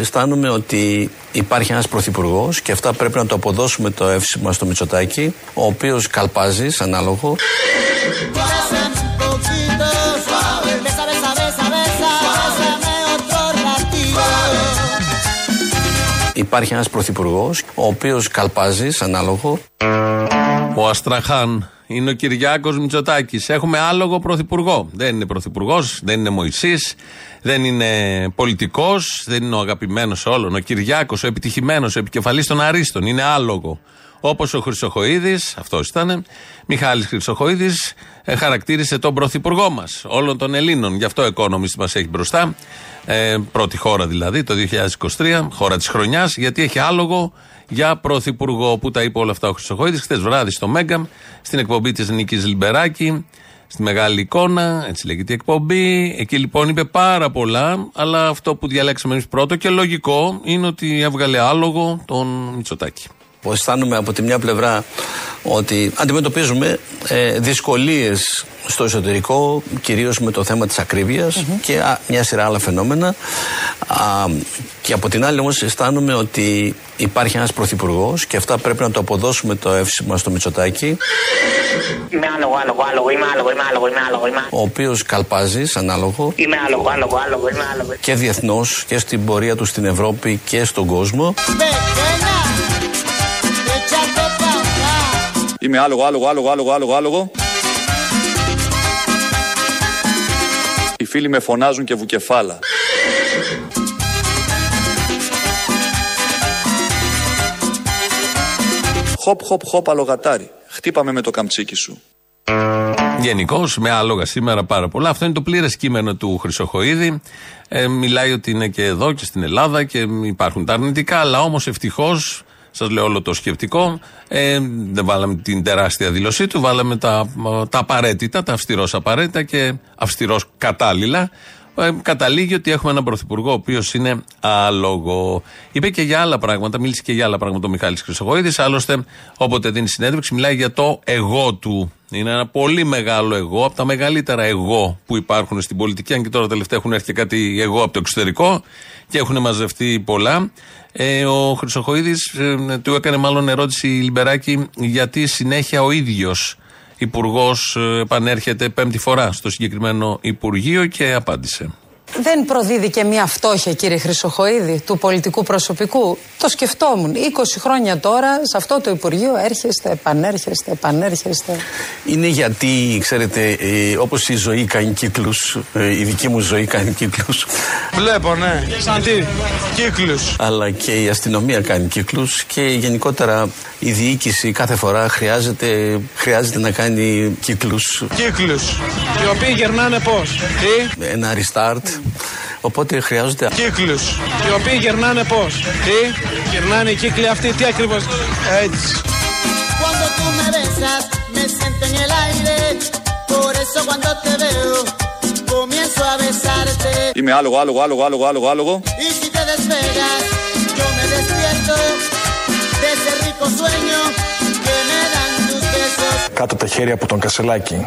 Αισθάνομαι ότι υπάρχει ένας πρωθυπουργός και αυτά πρέπει να το αποδώσουμε το εύσημα στο Μητσοτάκι, ο οποίος καλπάζει σαν άλογο. Bésame un poquito, suave. Besa, besa, besa, besa. Bésame otro ratito. Υπάρχει ένας πρωθυπουργός, ο οποίος καλπάζει σαν άλογο. Ο Αστραχάν είναι ο Κυριάκος Μητσοτάκης. Έχουμε άλογο πρωθυπουργό. Δεν είναι πρωθυπουργός, δεν είναι Μωησή, δεν είναι πολιτικός, δεν είναι ο αγαπημένος όλων. Ο Κυριάκος, ο επιτυχημένος, ο επικεφαλής των Αρίστων. Είναι άλογο. Όπως ο Χρυσοχοίδης, αυτός ήταν, Μιχάλης Χρυσοχοίδης, χαρακτήρισε τον πρωθυπουργό μας, όλων των Ελλήνων. Γι' αυτό ο Economist μας έχει μπροστά. Ε, πρώτη χώρα δηλαδή, το 2023, χώρα της χρονιάς, γιατί έχει άλογο για πρωθυπουργό που τα είπε όλα αυτά ο Χρυσοχοίδης χθες βράδυ στο Μέγκα, στην εκπομπή της Νίκης Λιμπεράκη, στη μεγάλη εικόνα, έτσι λέγεται η εκπομπή. Εκεί λοιπόν είπε πάρα πολλά, αλλά αυτό που διαλέξαμε εμείς πρώτο και λογικό είναι ότι έβγαλε άλογο τον Μητσοτάκη. που αισθάνομαι από τη μια πλευρά ότι αντιμετωπίζουμε ε, δυσκολίες στο εσωτερικό, κυρίως με το θέμα της ακρίβειας και α, μια σειρά άλλα φαινόμενα. Α, και από την άλλη όμως αισθάνομαι ότι υπάρχει ένας πρωθυπουργός και αυτά πρέπει να το αποδώσουμε το εύσημα στο Μητσοτάκι, Είμαι άλογο, άλογο, άλογο, είμαι άλογο, είμαι άλογο, είμαι άλογο, είμαι ο οποίος καλπάζει σαν άλογο Είμαι άλογο, άλογο, άλογο, είμαι άλογο. και διεθνώς και στην πορεία του στην Ευρώπη και στον κόσμο. Pequeña, échate Είμαι άλογο, άλογο, άλογο, άλογο, άλογο, άλογο. Οι φίλοι με φωνάζουν και βουκεφάλα. Χοπ, χοπ, χοπ, αλογατάρι. Χτύπαμε με το καμτσίκι σου. Γενικώς, με άλογα σήμερα πάρα πολλά. Αυτό είναι το πλήρες κείμενο του Χρυσοχοίδη. Ε, μιλάει ότι είναι και εδώ και στην Ελλάδα και υπάρχουν τα αρνητικά, αλλά όμως ευτυχώς, σας λέω όλο το σκεπτικό, ε, δεν βάλαμε την τεράστια δήλωσή του, βάλαμε τα, τα απαραίτητα, τα αυστηρός απαραίτητα και αυστηρός κατάλληλα. Ε, καταλήγει ότι έχουμε έναν πρωθυπουργό ο οποίος είναι άλογο. Είπε και για άλλα πράγματα, μίλησε και για άλλα πράγματα ο Μιχάλης Χρυσοχοίδης. Άλλωστε, όποτε δίνει συνέντευξη, μιλάει για το εγώ του. Είναι ένα πολύ μεγάλο εγώ, από τα μεγαλύτερα εγώ που υπάρχουν στην πολιτική. Αν και τώρα τελευταία έχουν έρθει και κάτι εγώ από το εξωτερικό και έχουν μαζευτεί πολλά. Ε, ο Χρυσοχοίδης ε, του έκανε μάλλον ερώτηση η Λιμπεράκη γιατί συνέχεια ο ίδιος υπουργός επανέρχεται πέμπτη φορά στο συγκεκριμένο Υπουργείο και απάντησε. Δεν προδίδει και μια φτώχεια, κύριε Χρυσοχοίδη, του πολιτικού προσωπικού. Το σκεφτόμουν. 20 χρόνια τώρα σε αυτό το Υπουργείο έρχεστε, επανέρχεστε, επανέρχεστε. Είναι γιατί, ξέρετε, ε, όπως η ζωή κάνει κύκλους, ε, η δική μου ζωή κάνει κύκλους, Βλέπω, ναι. Σαν τι, κύκλους. αλλά και η αστυνομία κάνει κύκλους και γενικότερα η διοίκηση κάθε φορά χρειάζεται, χρειάζεται να κάνει κύκλους, Κύκλους. Οι οποίοι γερνάνε πώς. Τι, ένα restart. Οπότε χρειάζονται κύκλους. Οι οποίοι γερνάνε πώς. Τι, γερνάνε οι κύκλοι αυτοί, τι ακριβώς; Έτσι. Cuando tú me besas, me siento en el aire. Por eso cuando te veo, comienzo a besarte. Είμαι άλογο, άλογο, άλογο, άλογο, άλογο, άλογο. Y si te despegas, yo me despierto de ese rico sueño que me dan tus besos. κάτω τα χέρια από τον Κασελάκη.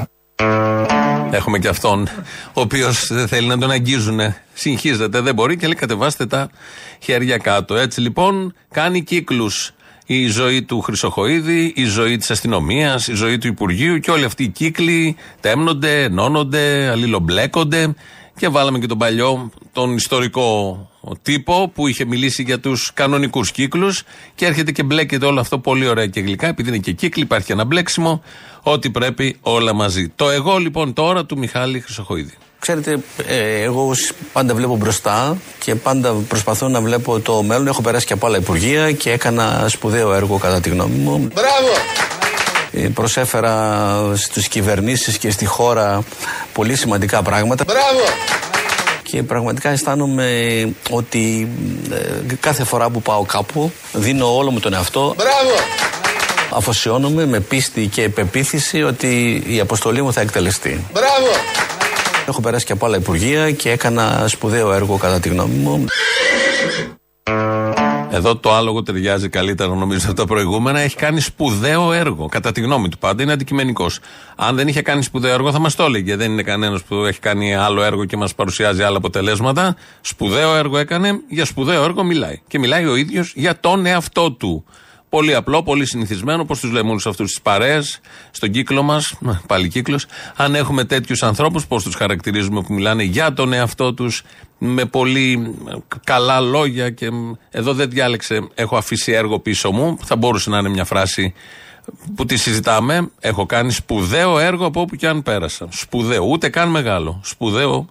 Έχουμε και αυτόν, ο οποίος δεν θέλει να τον αγγίζουν. Συγχύζεται, δεν μπορεί και λέει κατεβάστε τα χέρια κάτω. Έτσι λοιπόν κάνει κύκλους η ζωή του Χρυσοχοίδη, η ζωή της αστυνομίας, η ζωή του Υπουργείου και όλοι αυτοί οι κύκλοι τέμνονται, ενώνονται, αλληλομπλέκονται. Και βάλαμε και τον παλιό, τον ιστορικό τύπο που είχε μιλήσει για τους κανονικούς κύκλους και έρχεται και μπλέκεται όλο αυτό πολύ ωραία και γλυκά. Επειδή είναι και κύκλοι, υπάρχει ένα μπλέξιμο. Ό,τι πρέπει όλα μαζί. Το εγώ λοιπόν τώρα του Μιχάλη Χρυσοχοίδη. Ξέρετε, ε, εγώ σ- πάντα βλέπω μπροστά και πάντα προσπαθώ να βλέπω το μέλλον. Έχω περάσει και από άλλα υπουργεία και έκανα σπουδαίο έργο κατά τη γνώμη μου. Μπράβο! προσέφερα στις κυβερνήσεις και στη χώρα πολύ σημαντικά πράγματα. Μπράβο! και πραγματικά αισθάνομαι ότι ε, κάθε φορά που πάω κάπου δίνω όλο μου τον εαυτό. Μπράβο! Αφοσιώνομαι με πίστη και πεποίθηση ότι η αποστολή μου θα εκτελεστεί. Μπράβο! Έχω περάσει και από άλλα υπουργεία και έκανα σπουδαίο έργο κατά τη γνώμη μου. Εδώ το άλογο ταιριάζει καλύτερα νομίζω από τα προηγούμενα. Έχει κάνει σπουδαίο έργο. Κατά τη γνώμη του πάντα είναι αντικειμενικός. Αν δεν είχε κάνει σπουδαίο έργο θα μας το έλεγε. Δεν είναι κανένας που έχει κάνει άλλο έργο και μας παρουσιάζει άλλα αποτελέσματα. Σπουδαίο έργο έκανε. Για σπουδαίο έργο μιλάει. Και μιλάει ο ίδιος για τον εαυτό του. Πολύ απλό, πολύ συνηθισμένο, όπως τους λέμε όλους αυτούς τις παρέες, στον κύκλο μας, πάλι κύκλος. Αν έχουμε τέτοιους ανθρώπους, πώς τους χαρακτηρίζουμε που μιλάνε για τον εαυτό τους, με πολύ καλά λόγια και εδώ δεν διάλεξε, έχω αφήσει έργο πίσω μου. Θα μπορούσε να είναι μια φράση που τη συζητάμε. Έχω κάνει σπουδαίο έργο από όπου και αν πέρασα. Σπουδαίο, ούτε καν μεγάλο. Σπουδαίο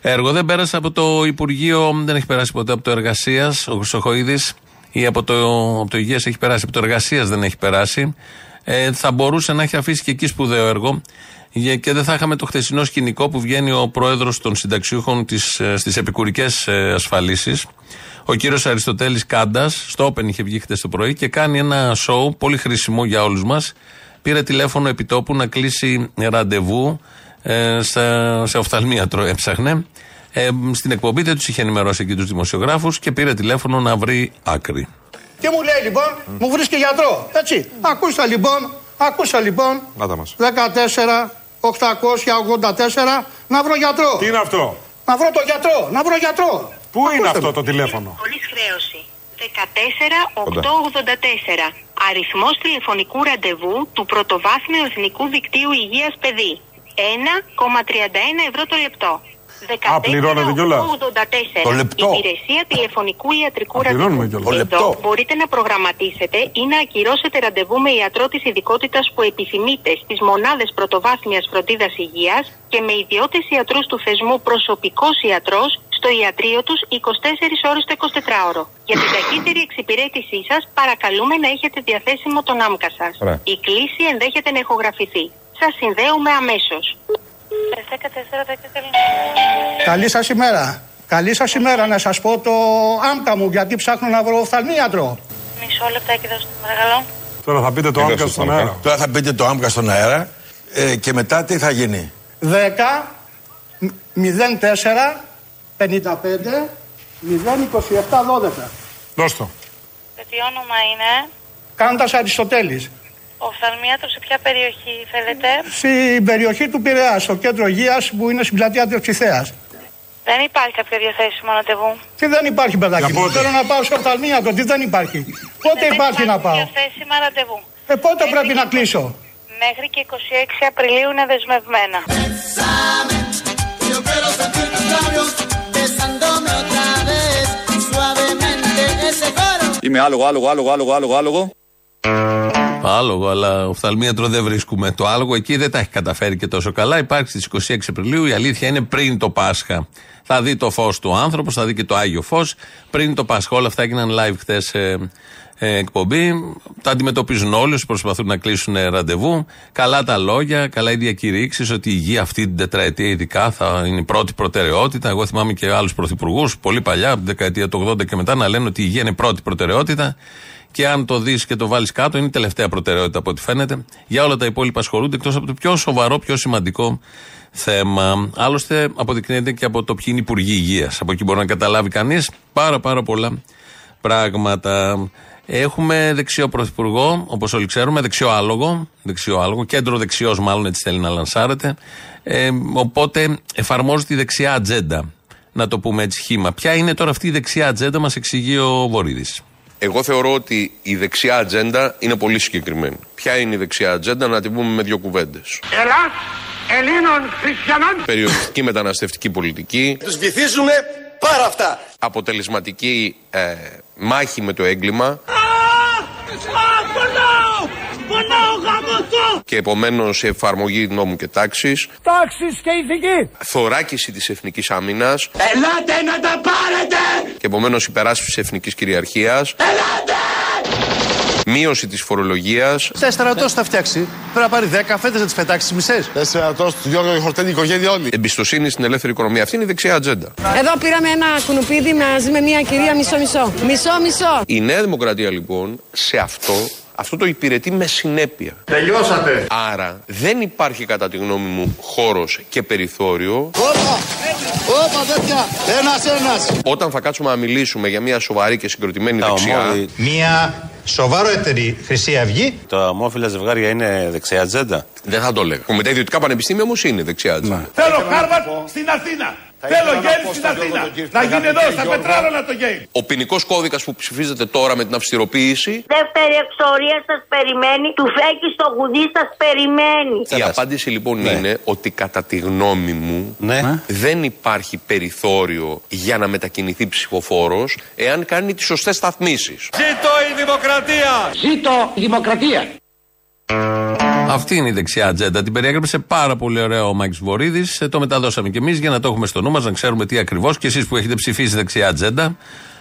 έργο. Δεν πέρασα από το Υπουργείο, δεν έχει περάσει ποτέ από το Εργασίας, ο Χρυσοχοίδης ή από το, από το Υγείας έχει περάσει, από το Εργασίας δεν έχει περάσει. Ε, θα μπορούσε να έχει αφήσει και εκεί σπουδαίο έργο και δεν θα είχαμε το χθεσινό σκηνικό που βγαίνει ο πρόεδρος των συνταξιούχων ε, στις επικουρικές ε, ασφαλίσεις. Ο κύριος Αριστοτέλης Κάντας, στο Open είχε βγει χθες το πρωί και κάνει ένα show πολύ χρήσιμο για όλους μας. Πήρε τηλέφωνο επιτόπου να κλείσει ραντεβού ε, σε, σε οφθαλμίατρο έψαχνε ε, στην εκπομπή δεν τους είχε ενημερώσει εκεί τους δημοσιογράφους και πήρε τηλέφωνο να βρει άκρη. Και μου λέει λοιπόν, μου βρίσκει γιατρό. Έτσι. Ακούσα λοιπόν, ακούσα λοιπόν. Νάτα μας. 14, 884, να βρω γιατρό. Τι είναι αυτό; Να βρω το γιατρό, να βρω γιατρό. Πού είναι Ακούστε αυτό με. το τηλέφωνο; Χωρίς χρέωση. 14-884. Αριθμός τηλεφωνικού ραντεβού του Πρωτοβάθμιου Εθνικού Δικτύου Υγείας Παιδί. 1,31 ευρώ το λεπτό. Α, πληρώνετε κιόλας. 1484. Το λεπτό. Υπηρεσία τηλεφωνικού ιατρικού Α, πληρώνουμε ραντεβού. κιόλας. Το Εδώ λεπτό. μπορείτε να προγραμματίσετε ή να ακυρώσετε ραντεβού με ιατρό της ειδικότητας που επιθυμείτε στις μονάδες πρωτοβάθμιας φροντίδας υγείας και με ιδιώτες ιατρούς του θεσμού προσωπικός ιατρός στο ιατρείο τους 24 ώρες το 24ωρο. Για την ταχύτερη εξυπηρέτησή σας παρακαλούμε να έχετε διαθέσιμο τον άμκα σας. Ωραία. Η κλήση ενδέχεται να ηχογραφηθεί. Σας συνδέουμε αμέσως. Καλή σας ημέρα. Καλή σας ημέρα να σας πω το άμκα μου γιατί ψάχνω να βρω οφθαλμίατρο. Μισό λεπτάκι δώστε παρακαλώ. Τώρα θα πείτε το άμκα στον αέρα. Τώρα θα πείτε το άμκα στον αέρα ε, και μετά τι θα γίνει; 10, 04, 55, 027, 12. Δώσ' το. Τι όνομα είναι, Κάντας Αριστοτέλης. Οφθαλμίατρο σε ποια περιοχή θέλετε; Στην περιοχή του Πειραιά, στο κέντρο υγείας που είναι στην πλατεία Τριοψιθέας. Δεν υπάρχει κάποιο διαθέσιμο ραντεβού. Τι δεν υπάρχει, παιδάκι Για μου. πότε; Θέλω να πάω στο οφθαλμίατρο. Τι δεν υπάρχει. Πότε Δεν υπάρχει να πάω; διαθέσιμα ραντεβού. Ε, πότε Μέχρι πρέπει να και- κλείσω; Μέχρι και 26 Απριλίου είναι δεσμευμένα. Bésame, yo quiero sentir tus labios besándome otra vez suavemente ese coro. Είμαι άλογο, άλογο, άλογο, άλογο, άλογο, άλογο. Άλογο, αλλά οφθαλμίατρο δεν βρίσκουμε. Το άλογο εκεί δεν τα έχει καταφέρει και τόσο καλά. Υπάρχει στις 26 Απριλίου. Η αλήθεια είναι πριν το Πάσχα. Θα δει το φως του άνθρωπος, θα δει και το άγιο φως. Πριν το Πάσχα. Όλα αυτά έγιναν live χθες ε, ε, εκπομπή. Τα αντιμετωπίζουν όλοι όσοι προσπαθούν να κλείσουν ε, ραντεβού. Καλά τα λόγια, καλά οι διακηρύξεις ότι η υγεία αυτή την τετραετία ειδικά θα είναι η πρώτη προτεραιότητα. Εγώ θυμάμαι και άλλους πρωθυπουργούς πολύ παλιά, από την δεκαετία του 80 και μετά, να λένε ότι η υγεία είναι πρώτη προτεραιότητα. Και αν το δεις και το βάλεις κάτω, είναι η τελευταία προτεραιότητα από ό,τι φαίνεται. Για όλα τα υπόλοιπα ασχολούνται εκτός από το πιο σοβαρό, πιο σημαντικό θέμα. Άλλωστε, αποδεικνύεται και από το ποιοι είναι οι υπουργοί υγείας. Από εκεί μπορεί να καταλάβει κανείς πάρα, πάρα πολλά πράγματα. Έχουμε δεξιό πρωθυπουργό, όπως όλοι ξέρουμε, δεξιό άλογο, δεξιό άλογο, κέντρο δεξιός, μάλλον έτσι θέλει να λανσάρεται. Ε, οπότε εφαρμόζεται η δεξιά ατζέντα. Να το πούμε έτσι χήμα. Ποια είναι τώρα αυτή η δεξιά ατζέντα, μας εξηγεί ο Βορύδης. Εγώ θεωρώ ότι η δεξιά ατζέντα είναι πολύ συγκεκριμένη. Ποια είναι η δεξιά ατζέντα, να την πούμε με δύο κουβέντες. Ελλάς, Ελλήνων, Χριστιανών. Περιοριστική μεταναστευτική πολιτική, Τους βυθίζουμε πάρα αυτά. αποτελεσματική ε, μάχη με το έγκλημα και επομένως εφαρμογή νόμου και τάξης, Τάξεις και ηθική. θωράκιση της εθνικής άμυνας Ελάτε να τα πάρετε. και επομένως υπεράσπιση της εθνικής κυριαρχίας Ελάτε. μείωση της φορολογίας. Σε στρατό θα φτιάξει. Πρέπει να πάρει 10 φέτες να τις πετάξει τι μισές. Σε στρατό, του Γιώργο Χορτέλη, η οικογένεια όλη. Εμπιστοσύνη στην ελεύθερη οικονομία. Αυτή είναι η δεξιά ατζέντα. Εδώ πήραμε ένα κουνουπίδι μαζί με μια κυρία μισό-μισό. Μισό-μισό. Η Νέα Δημοκρατία λοιπόν σε αυτό αυτό το υπηρετεί με συνέπεια. Τελειώσατε. Άρα δεν υπάρχει κατά τη γνώμη μου χώρος και περιθώριο. Όπα! Όπα τέτοια! Ένας ένας! Όταν θα κάτσουμε να μιλήσουμε για μια σοβαρή και συγκροτημένη δεξιά. Μια σοβαρότερη Χρυσή Αυγή. Τα ομόφυλα ζευγάρια είναι δεξιά ατζέντα. Δεν θα το λέγα. Με τα ιδιωτικά πανεπιστήμια όμως είναι δεξιά ατζέντα. Θέλω Χάρβαρτ στην Αθήνα. Θέλω Yale στην Αθήνα. Να γίνει εδώ, στα Πετράλωνα το Yale. Ο ποινικός κώδικας που ψηφίζεται τώρα με την αυστηροποίηση; Δεύτερη εξορία σας περιμένει, του φέκει στο γουδί σας περιμένει. Η απάντηση λοιπόν είναι ότι κατά τη γνώμη μου Ναι. δεν υπάρχει περιθώριο για να μετακινηθεί ψηφοφόρος εάν κάνει τις σωστές σταθμίσεις. Ζήτω η δημοκρατία. Ζήτω η δημοκρατία. Αυτή είναι η δεξιά ατζέντα. Την περιέγραψε πάρα πολύ ωραία ο Μάκη Βορύδης. Ε, το μεταδώσαμε κι εμείς για να το έχουμε στο νου μας, να ξέρουμε τι ακριβώς και εσείς που έχετε ψηφίσει δεξιά ατζέντα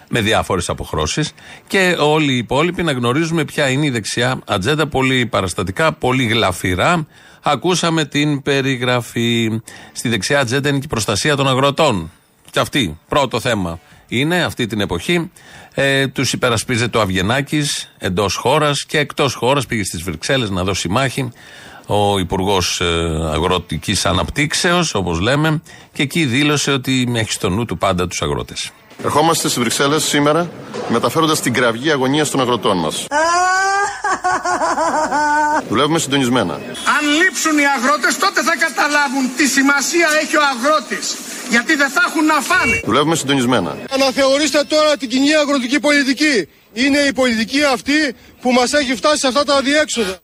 με διάφορες αποχρώσεις. Και όλοι οι υπόλοιποι να γνωρίζουμε ποια είναι η δεξιά ατζέντα. Πολύ παραστατικά, πολύ γλαφυρά. Ακούσαμε την περιγραφή. Στη δεξιά ατζέντα είναι και η προστασία των αγροτών. Και αυτή, πρώτο θέμα είναι αυτή την εποχή. Ε, Τους υπερασπίζεται ο Αβγενάκη εντός χώρας και εκτός χώρας. Πήγε στις Βρυξέλλες να δώσει μάχη ο Υπουργός Αγροτικής Αναπτύξεως, όπως λέμε, και εκεί δήλωσε ότι έχει στο νου του πάντα τους αγρότες. Ερχόμαστε στις Βρυξέλλες σήμερα μεταφέροντας την κραυγή αγωνίας των αγροτών μας. Δουλεύουμε συντονισμένα. Αν λείψουν οι αγρότες τότε θα καταλάβουν τι σημασία έχει ο αγρότης. Γιατί δεν θα έχουν να φάνε. Δουλεύουμε συντονισμένα. Αναθεωρήστε τώρα την κοινή αγροτική πολιτική. Είναι η πολιτική αυτή που μας έχει φτάσει σε αυτά τα αδιέξοδα.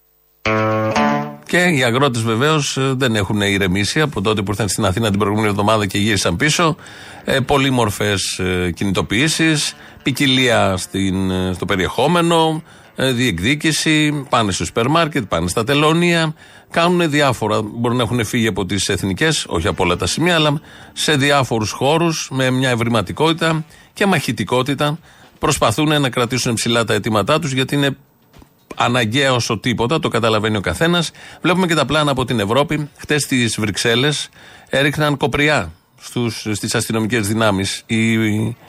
Και οι αγρότες βεβαίως δεν έχουν ηρεμήσει από τότε που ήρθαν στην Αθήνα την προηγούμενη εβδομάδα και γύρισαν πίσω. Ε, Πολύμορφες κινητοποιήσεις, ποικιλία στην, ε, στο περιεχόμενο, ε, διεκδίκηση, πάνε στο σούπερ μάρκετ, πάνε στα τελώνια, κάνουν διάφορα. Μπορεί να έχουν φύγει από τις εθνικές, όχι από όλα τα σημεία, αλλά σε διάφορους χώρους με μια ευρηματικότητα και μαχητικότητα προσπαθούν να κρατήσουν ψηλά τα αιτήματά τους γιατί είναι αναγκαία όσο τίποτα, το καταλαβαίνει ο καθένας. Βλέπουμε και τα πλάνα από την Ευρώπη. Χτες στις Βρυξέλλες έριχναν κοπριά στις αστυνομικές δυνάμεις οι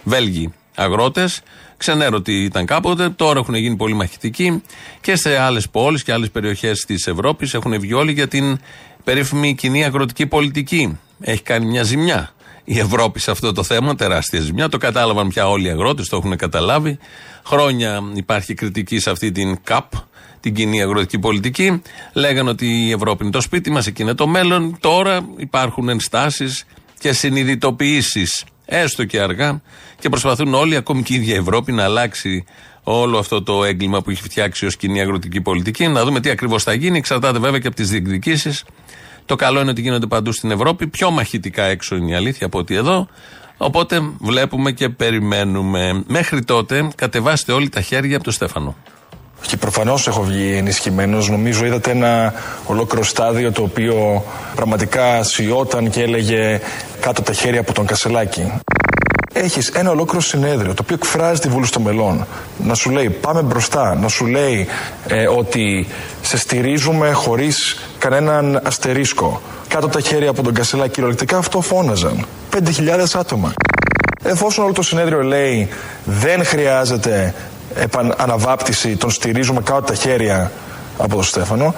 Βέλγοι αγρότες. Ξενέρωτοι ήταν κάποτε, τώρα έχουν γίνει πολύ μαχητικοί και σε άλλες πόλεις και άλλες περιοχές της Ευρώπης έχουν βγει όλοι για την περίφημη κοινή αγροτική πολιτική. Έχει κάνει μια ζημιά η Ευρώπη σε αυτό το θέμα, τεράστια ζημιά. Το κατάλαβαν πια όλοι οι αγρότες, το έχουν καταλάβει. Χρόνια υπάρχει κριτική σε αυτή την ΚΑΠ, την κοινή αγροτική πολιτική. Λέγανε ότι η Ευρώπη είναι το σπίτι μας, εκεί είναι το μέλλον. Τώρα υπάρχουν ενστάσεις και συνειδητοποιήσεις, έστω και αργά, και προσπαθούν όλοι, ακόμη και η ίδια Ευρώπη, να αλλάξει όλο αυτό το έγκλημα που έχει φτιάξει ως κοινή αγροτική πολιτική. Να δούμε τι ακριβώς θα γίνει. Εξαρτάται βέβαια και από τις διεκδικήσεις. Το καλό είναι ότι γίνονται παντού στην Ευρώπη. Πιο μαχητικά έξω είναι η αλήθεια από ότι εδώ. Οπότε βλέπουμε και περιμένουμε. Μέχρι τότε κατεβάστε όλοι τα χέρια από το Στέφανο. Και προφανώς έχω βγει ενισχυμένος. Νομίζω είδατε ένα ολόκληρο στάδιο το οποίο πραγματικά σιώταν και έλεγε κάτω τα χέρια από τον Κασελάκη. Έχεις ένα ολόκληρο συνέδριο το οποίο εκφράζει τη βούληση των μελών. Να σου λέει πάμε μπροστά. Να σου λέει ε, ότι σε στηρίζουμε χωρίς κανέναν αστερίσκο. Κάτω τα χέρια από τον Κασελάκη. Κυριολεκτικά αυτό φώναζαν. 5.000 άτομα. Εφόσον όλο το συνέδριο λέει δεν χρειάζεται επαν, αναβάπτιση, τον στηρίζουμε κάτω τα χέρια από τον Στέφανο.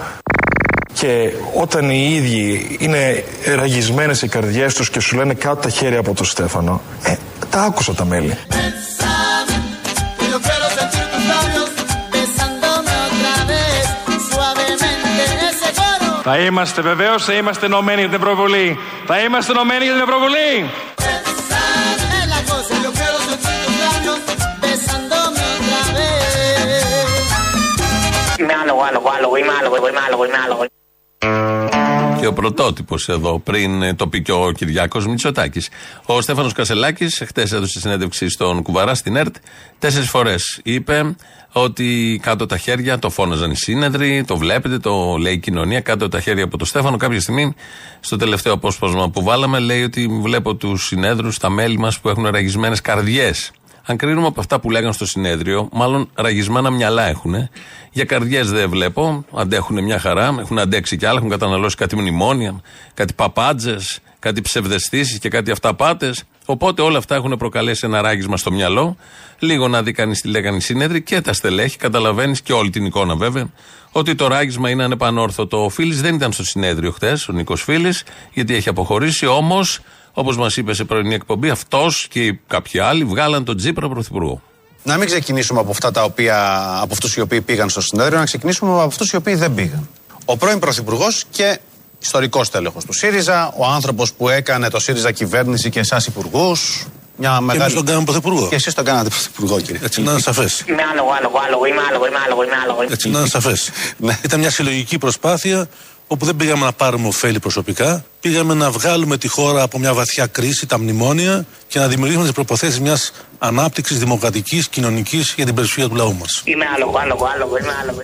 Και όταν οι ίδιοι είναι ραγισμένες οι καρδιές τους και σου λένε κάτω τα χέρια από τον Στέφανο, ε, τα άκουσα τα μέλη. Yo quiero sentir tus labios besándome otra vez, suavemente ese coro. Θα είμαστε βεβαίως, θα είμαστε ενωμένοι για την Ευρωβουλή. Θα είμαστε ενωμένοι για την Ευρωβουλή. Vez. Είμαι άλογο, άλογο, άλογο, είμαι άλογο, εγώ είμαι άλογο, είμαι άλογο. Και ο πρωτότυπος εδώ, πριν ε, το πει και ο Κυριάκος Μητσοτάκης. Ο Στέφανος Κασελάκης, χτες έδωσε συνέντευξη στον Κουβαρά στην ΕΡΤ, τέσσερις φορές είπε ότι κάτω τα χέρια το φώναζαν οι σύνεδροι, το βλέπετε, το λέει η κοινωνία, κάτω τα χέρια από το Στέφανο. Κάποια στιγμή, στο τελευταίο απόσπασμα που βάλαμε, λέει ότι βλέπω τους συνέδρους, τα μέλη μας που έχουν ραγισμένες καρδιές. Αν κρίνουμε από αυτά που λέγανε στο συνέδριο, μάλλον ραγισμένα μυαλά έχουν. Για καρδιές δεν βλέπω. Αντέχουν μια χαρά. Έχουν αντέξει κι άλλα. Έχουν καταναλώσει κάτι μνημόνια, κάτι παπάντζες, κάτι ψευδεστήσεις και κάτι αυταπάτες. Οπότε όλα αυτά έχουν προκαλέσει ένα ράγισμα στο μυαλό. Λίγο να δει κανείς τι λέγανε οι συνέδροι και τα στελέχη. Καταλαβαίνεις και όλη την εικόνα βέβαια. Ότι το ράγισμα είναι ανεπανόρθωτο. Ο Φίλης δεν ήταν στο συνέδριο χθες, ο Νίκος Φίλης, γιατί έχει αποχωρήσει. Όμως, όπως μας είπε σε πρωινή εκπομπή, αυτός και κάποιοι άλλοι βγάλαν τον Τζίπρα πρωθυπουργό. Να μην ξεκινήσουμε από, αυτά τα οποία, από αυτούς οι οποίοι πήγαν στο συνέδριο, να ξεκινήσουμε από αυτούς οι οποίοι δεν πήγαν. Ο πρώην Πρωθυπουργός και ιστορικός τέλεχος του ΣΥΡΙΖΑ, ο άνθρωπος που έκανε το ΣΥΡΙΖΑ κυβέρνηση και εσάς υπουργούς. Μια μεγάλη... εμείς τον κάναμε πρωθυπουργό. Και εσείς τον κάνατε πρωθυπουργό, κύριε. Έτσι να είναι σαφές. Είμαι άλογο, άλογο, άλογο, είμαι άλογο, είμαι άλογο, είμαι άλογο. Έτσι να είναι σαφές. Ήταν μια συλλογική προσπάθεια όπου δεν πήγαμε να πάρουμε ωφέλη προσωπικά. Πήγαμε να βγάλουμε τη χώρα από μια βαθιά κρίση, τα μνημόνια και να δημιουργήσουμε τις προποθέσει μιας ανάπτυξης δημοκρατικής, κοινωνικής για την περιουσία του λαού μας. Είμαι άλογο, άλογο, άλογο, είμαι άλογο.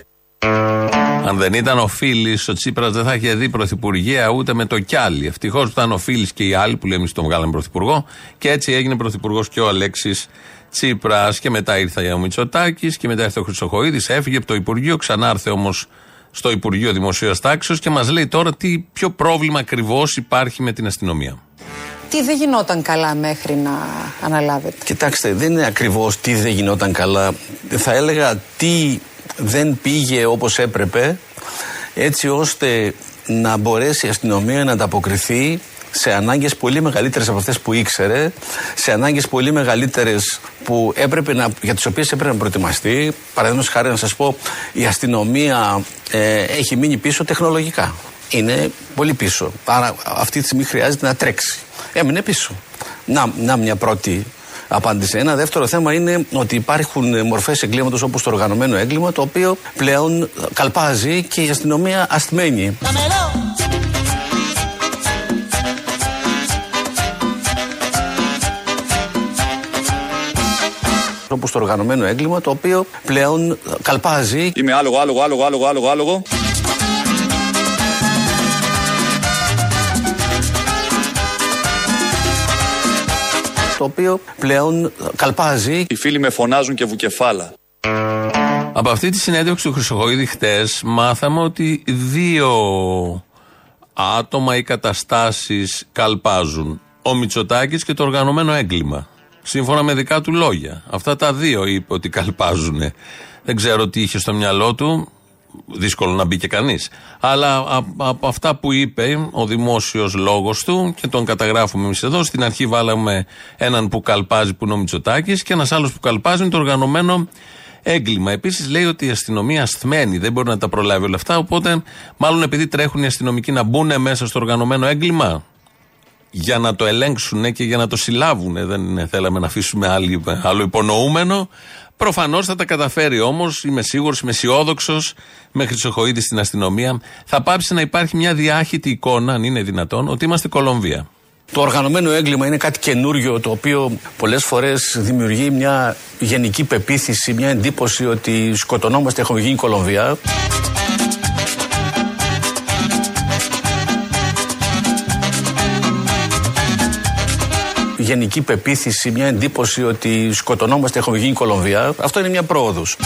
Αν δεν ήταν ο Φίλης, ο Τσίπρας δεν θα είχε δει πρωθυπουργία ούτε με το κιάλι. Ευτυχώς που ήταν ο Φίλης και οι άλλοι που λέμε εμείς τον βγάλαμε πρωθυπουργό. Και έτσι έγινε πρωθυπουργός και ο Αλέξης Τσίπρας. Και μετά ήρθε ο Μητσοτάκης και μετά ήρθε ο Χρυσοχοίδης. Έφυγε από το Υπουργείο, ξανά ήρθε όμως στο Υπουργείο Δημοσίας Τάξεω και μας λέει τώρα τι, ποιο πρόβλημα ακριβώς υπάρχει με την αστυνομία. Τι δεν γινόταν καλά μέχρι να αναλάβετε; Κοιτάξτε, δεν είναι ακριβώς τι δεν γινόταν καλά. Θα έλεγα τι δεν πήγε όπως έπρεπε έτσι ώστε να μπορέσει η αστυνομία να ανταποκριθεί σε ανάγκες πολύ μεγαλύτερες από αυτές που ήξερε, σε ανάγκες πολύ μεγαλύτερες που έπρεπε να, για τις οποίες έπρεπε να προετοιμαστεί. Παραδείγματος χάρη να σας πω, η αστυνομία ε, έχει μείνει πίσω τεχνολογικά. Είναι πολύ πίσω. Άρα αυτή τη στιγμή χρειάζεται να τρέξει. Έμεινε πίσω. Να, να μια πρώτη απάντηση. Ένα δεύτερο θέμα είναι ότι υπάρχουν μορφές εγκλήματος όπως το οργανωμένο έγκλημα, το οποίο πλέον καλπάζει και η αστυνομία ασθμένη. Όπω το οργανωμένο έγκλημα, το οποίο πλέον καλπάζει. Είμαι άλογο, άλογο, άλογο, άλογο, άλογο, άλογο. το οποίο πλέον καλπάζει. Οι φίλοι με φωνάζουν και βουκεφάλα. Από αυτή τη συνέντευξη του Χρυσοχοίδη χτες μάθαμε ότι δύο άτομα ή καταστάσεις καλπάζουν. Ο Μητσοτάκης και το οργανωμένο έγκλημα. Σύμφωνα με δικά του λόγια. Αυτά τα δύο είπε ότι καλπάζουν. Δεν ξέρω τι είχε στο μυαλό του δύσκολο να μπει και κανείς. Αλλά από αυτά που είπε ο δημόσιος λόγος του και τον καταγράφουμε εμείς εδώ, στην αρχή βάλαμε έναν που καλπάζει που είναι ο Μητσοτάκης και ένας άλλος που καλπάζει είναι το οργανωμένο έγκλημα. Επίσης λέει ότι η αστυνομία ασθμένη, δεν μπορεί να τα προλάβει όλα αυτά. Οπότε, μάλλον επειδή τρέχουν οι αστυνομικοί να μπουν μέσα στο οργανωμένο έγκλημα, για να το ελέγξουν και για να το συλλάβουν. Δεν θέλαμε να αφήσουμε άλλο υπονοούμενο. Προφανώς θα τα καταφέρει όμως, είμαι σίγουρος, είμαι αισιόδοξος, με Χρυσοχοίδη στην αστυνομία. Θα πάψει να υπάρχει μια διάχυτη εικόνα, αν είναι δυνατόν, ότι είμαστε Κολομβία. Το οργανωμένο έγκλημα είναι κάτι καινούριο το οποίο πολλές φορές δημιουργεί μια γενική πεποίθηση, μια εντύπωση ότι σκοτωνόμαστε, έχουμε γίνει Κολομβία. Γενική πεποίθηση, μια εντύπωση ότι σκοτωνόμαστε, έχουμε γίνει Κολομβία. Αυτό είναι μια πρόοδος.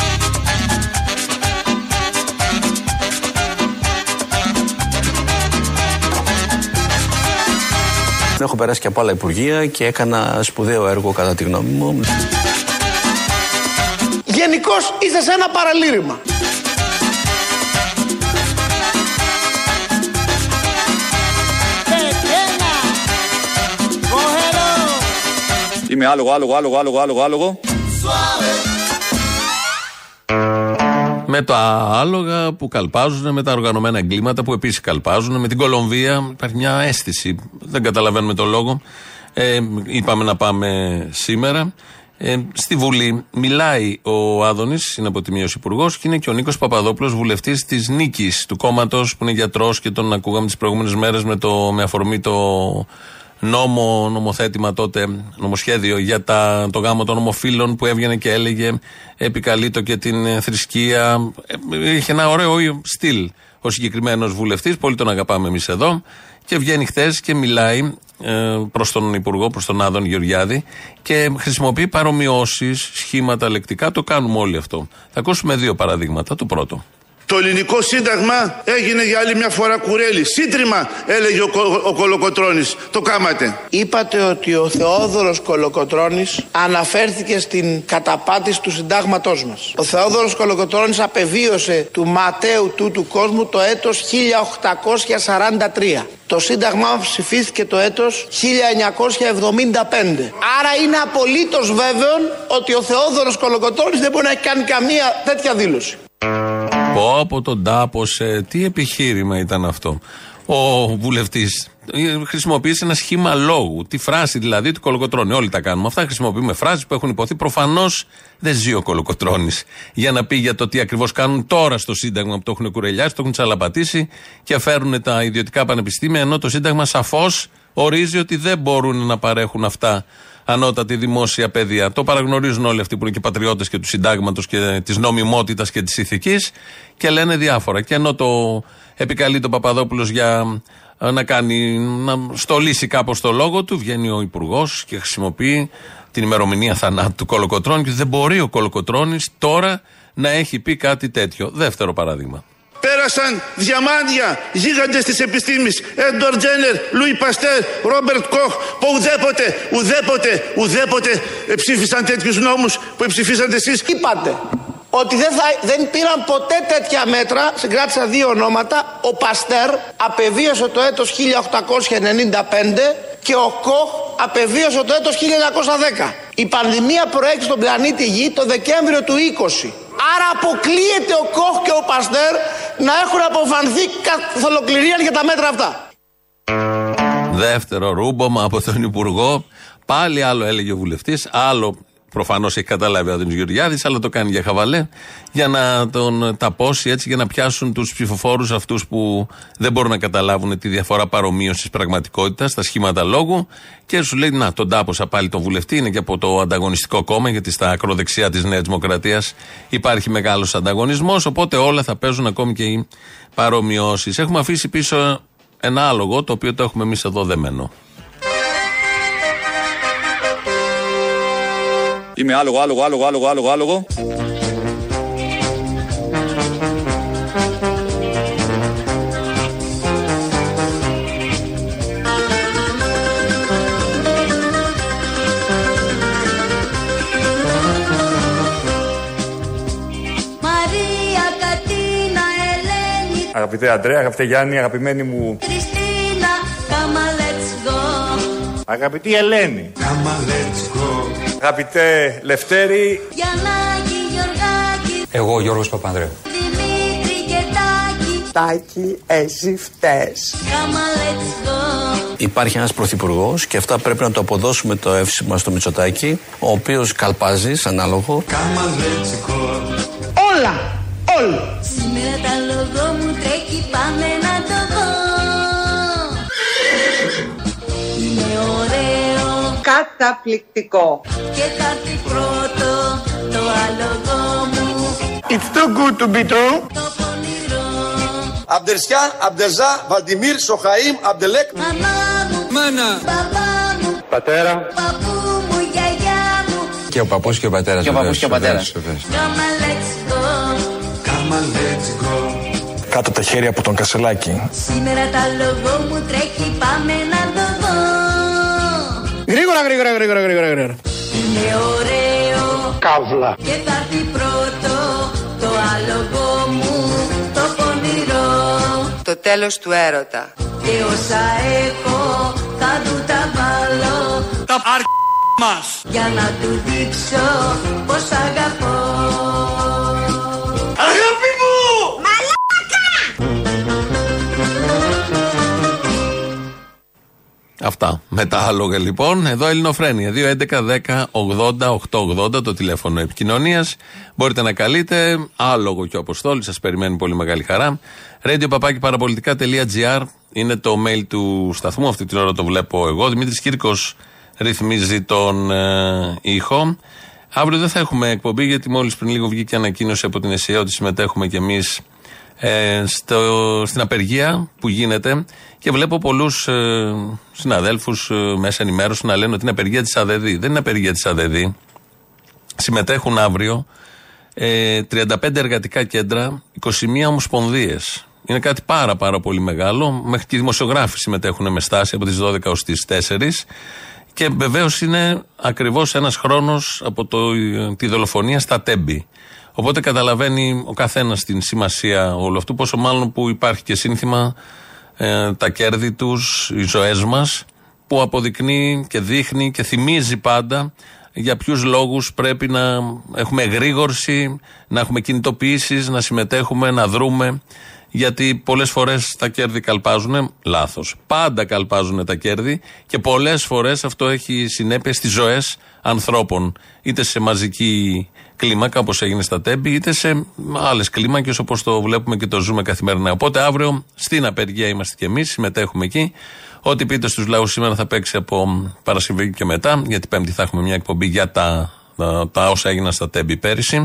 Έχω περάσει και από άλλα υπουργεία και έκανα σπουδαίο έργο κατά τη γνώμη μου. Γενικώς είσαι σε ένα παραλήρημα. Είμαι άλογο, άλογο, άλογο, άλογο, άλογο, άλογο. Με τα άλογα που καλπάζουν, με τα οργανωμένα εγκλήματα που επίσης καλπάζουν, με την Κολομβία υπάρχει μια αίσθηση. Δεν καταλαβαίνουμε τον λόγο. Ε, είπαμε να πάμε σήμερα. Ε, στη Βουλή μιλάει ο Άδωνης, είναι από τη Μείωση Υπουργός, και είναι και ο Νίκος Παπαδόπουλος, βουλευτής της Νίκης του κόμματος, που είναι γιατρός και τον ακούγαμε τις προηγούμενες μέρες με, με αφορμή το νόμο, νομοθέτημα τότε, νομοσχέδιο για τα, το γάμο των ομοφύλων που έβγαινε και έλεγε επικαλείτο και την ε, θρησκεία. Ε, είχε ένα ωραίο στυλ ο συγκεκριμένος βουλευτής, πολύ τον αγαπάμε εμείς εδώ. Και βγαίνει χθες και μιλάει προς τον Υπουργό, προς τον Άδων Γεωργιάδη και χρησιμοποιεί παρομοιώσεις, σχήματα λεκτικά. Το κάνουμε όλοι αυτό. Θα ακούσουμε δύο παραδείγματα. Το πρώτο. Το ελληνικό σύνταγμα έγινε για άλλη μια φορά κουρέλι. Σύντριμα έλεγε ο, Κο- ο Κολοκοτρώνης. Το κάματε. Είπατε ότι ο Θεόδωρος Κολοκοτρώνης αναφέρθηκε στην καταπάτηση του συντάγματός μας. Ο Θεόδωρος Κολοκοτρώνης απεβίωσε του ματέου του του κόσμου το έτος 1843. Το σύνταγμά μας ψηφίστηκε το έτος 1975. Άρα είναι απολύτως βέβαιο ότι ο Θεόδωρος Κολοκοτρώνης δεν μπορεί να έχει κάνει καμία τέτοια δήλωση. Πω από τον τάπωσε. Τι επιχείρημα ήταν αυτό; Ο βουλευτής χρησιμοποίησε ένα σχήμα λόγου. Τη φράση δηλαδή του Κολοκοτρώνη. Όλοι τα κάνουμε. Αυτά χρησιμοποιούμε φράσεις που έχουν υποθεί. Προφανώς δεν ζει ο Κολοκοτρώνης για να πει για το τι ακριβώς κάνουν τώρα στο Σύνταγμα που το έχουν κουρελιάσει, το έχουν τσαλαπατήσει και φέρουν τα ιδιωτικά πανεπιστήμια. Ενώ το Σύνταγμα σαφώς ορίζει ότι δεν μπορούν να παρέχουν αυτά ανώτατη δημόσια παιδεία. Το παραγνωρίζουν όλοι αυτοί που είναι και πατριώτες και του συντάγματος και της νομιμότητας και της ηθικής και λένε διάφορα. Και ενώ το επικαλεί τον Παπαδόπουλος για ε, να κάνει, να στολίσει κάπως το λόγο του, βγαίνει ο Υπουργός και χρησιμοποιεί την ημερομηνία θανάτου του Κολοκοτρώνη και δεν μπορεί ο Κολοκοτρώνης τώρα να έχει πει κάτι τέτοιο. Δεύτερο παράδειγμα. Πέρασαν διαμάντια, γίγαντες της επιστήμης, Έντορ Τζένερ, Λουί Παστέρ, Ρόμπερτ Κοχ, που ουδέποτε, ουδέποτε, ουδέποτε ε, ψήφισαν τέτοιους νόμους που ψηφίσατε εσείς. Είπατε ότι δεν, θα, δεν πήραν ποτέ τέτοια μέτρα, συγκράτησα δύο ονόματα, ο Παστέρ απεβίωσε το έτος 1895 και ο Κοχ απεβίωσε το έτος 1910. Η πανδημία προέκυψε στον πλανήτη Γη το Δεκέμβριο του 20. Άρα αποκλείεται ο Κοχ και ο Παστέρ να έχουν αποφανθεί καθ' ολοκληρία για τα μέτρα αυτά. Δεύτερο ρούμπομα από τον Υπουργό. Πάλι άλλο έλεγε ο βουλευτής, άλλο προφανώς έχει καταλάβει ο Άδωνη Γεωργιάδης, αλλά το κάνει για χαβαλέ, για να τον ταπώσει έτσι, για να πιάσουν τους ψηφοφόρους αυτούς που δεν μπορούν να καταλάβουν τη διαφορά παρομοίωσης πραγματικότητας, στα σχήματα λόγου. Και σου λέει, Να, τον τάπωσα πάλι τον βουλευτή, είναι και από το ανταγωνιστικό κόμμα, γιατί στα ακροδεξιά της Νέας Δημοκρατίας υπάρχει μεγάλος ανταγωνισμός. Οπότε όλα θα παίζουν ακόμη και οι παρομοιώσεις. Έχουμε αφήσει πίσω ένα άλογο, το οποίο το έχουμε εμείς εδώ δεμένο. Είμαι άλογο, άλογο, άλογο, άλογο, άλογο, άλογο. Μαρία, Κατίνα, Ελένη, Αγαπητέ Αντρέα, αγαπητέ Γιάννη, αγαπημένη μου. Χριστίνα, come on, let's go. Αγαπητή Ελένη. Come on, let's go. Αγαπητέ Λευτέρη. Γιαννάκη, Γιωργάκη, Εγώ Γιώργος Παπανδρέου. Δημήτρη και Τάκη. Τάκη, εσύ φταίς. Come on, let's go. Υπάρχει ένας πρωθυπουργός και αυτά πρέπει να το αποδώσουμε το εύσημα στο Μητσοτάκι, ο οποίος καλπάζεις σαν άλογο. Come on, let's go. Όλα, όλοι. Σήμερα τα λόγο μου τρέχει, πάμε να το δω. Καταπληκτικό. και θα έρθει πρώτο το άλογο μου. It's too good to be true. Το πονηρό, Αμπτερσιάν, Αμπτερζά, Βαλτιμίρ, Σοχαήμ, Αμπτελέκ. μαμά μου, Μάνα. μπαμπά μου, Πατέρα. παππού μου, γιαγιά μου. Και ο παππούς και ο πατέρας. Και ο παππούς και ο πατέρας. Come on, let's go. Κάτω από τα χέρια από τον Κασελάκη. Σήμερα τα λόγο μου τρέχει, πάμε να το δω. Γρήγορα, γρήγορα, γρήγορα, γρήγορα, γρήγορα. Είναι ωραίο Καύλα. και θα έρθει πρώτο το άλογο μου, το πονηρό. Το τέλος του έρωτα. Και όσα έχω θα του τα βάλω Τα αρ... μας. για να του δείξω πως αγαπώ. Αυτά. Με τα άλογα λοιπόν. Εδώ Ελληνοφρένια. 2.11.10.80.880 το τηλέφωνο επικοινωνίας. Μπορείτε να καλείτε. Άλογο και ο Αποστόλη. Σας περιμένει πολύ μεγάλη χαρά. Radio παραπολιτικά.gr είναι το mail του σταθμού. Αυτή την ώρα το βλέπω εγώ. Δημήτρης Κύρκος ρυθμίζει τον ε, ήχο. Αύριο δεν θα έχουμε εκπομπή γιατί μόλις πριν λίγο βγήκε ανακοίνωση από την ΕΣΥΑ ότι συμμετέχουμε κι εμείς ε, στο, στην απεργία που γίνεται και βλέπω πολλούς ε, συναδέλφους ε, μέσα ενημέρωσης να λένε ότι είναι απεργία της ΑΔΕΔ. Δεν είναι απεργία της ΑΔΕΔ. Συμμετέχουν αύριο ε, 35 εργατικά κέντρα, 21 ομοσπονδίες. Είναι κάτι πάρα πάρα πολύ μεγάλο. Μέχρι και οι δημοσιογράφοι συμμετέχουν με στάση από τις 12 ως τις 4. Και βεβαίως είναι ακριβώς ένας χρόνος από το, τη δολοφονία στα Τέμπη. Οπότε καταλαβαίνει ο καθένας την σημασία όλου αυτού, πόσο μάλλον που υπάρχει και σύνθημα ε, τα κέρδη τους, οι ζωές μας, που αποδεικνύει και δείχνει και θυμίζει πάντα για ποιους λόγους πρέπει να έχουμε εγρήγορση, να έχουμε κινητοποιήσεις, να συμμετέχουμε, να δρούμε. Γιατί πολλές φορές τα κέρδη καλπάζουν. Λάθος. Πάντα καλπάζουν τα κέρδη και πολλές φορές αυτό έχει συνέπεια στις ζωές ανθρώπων. Είτε σε μαζική κλίμακα όπως έγινε στα Τέμπη, είτε σε άλλες κλίμακες όπως το βλέπουμε και το ζούμε καθημερινά. Οπότε αύριο στην απεργία είμαστε κι εμείς, συμμετέχουμε εκεί. Ό,τι πείτε στους λαούς σήμερα θα παίξει από Παρασκευή και μετά, γιατί Πέμπτη θα έχουμε μια εκπομπή για τα, τα, τα όσα έγιναν στα Τέμπη πέρυσι,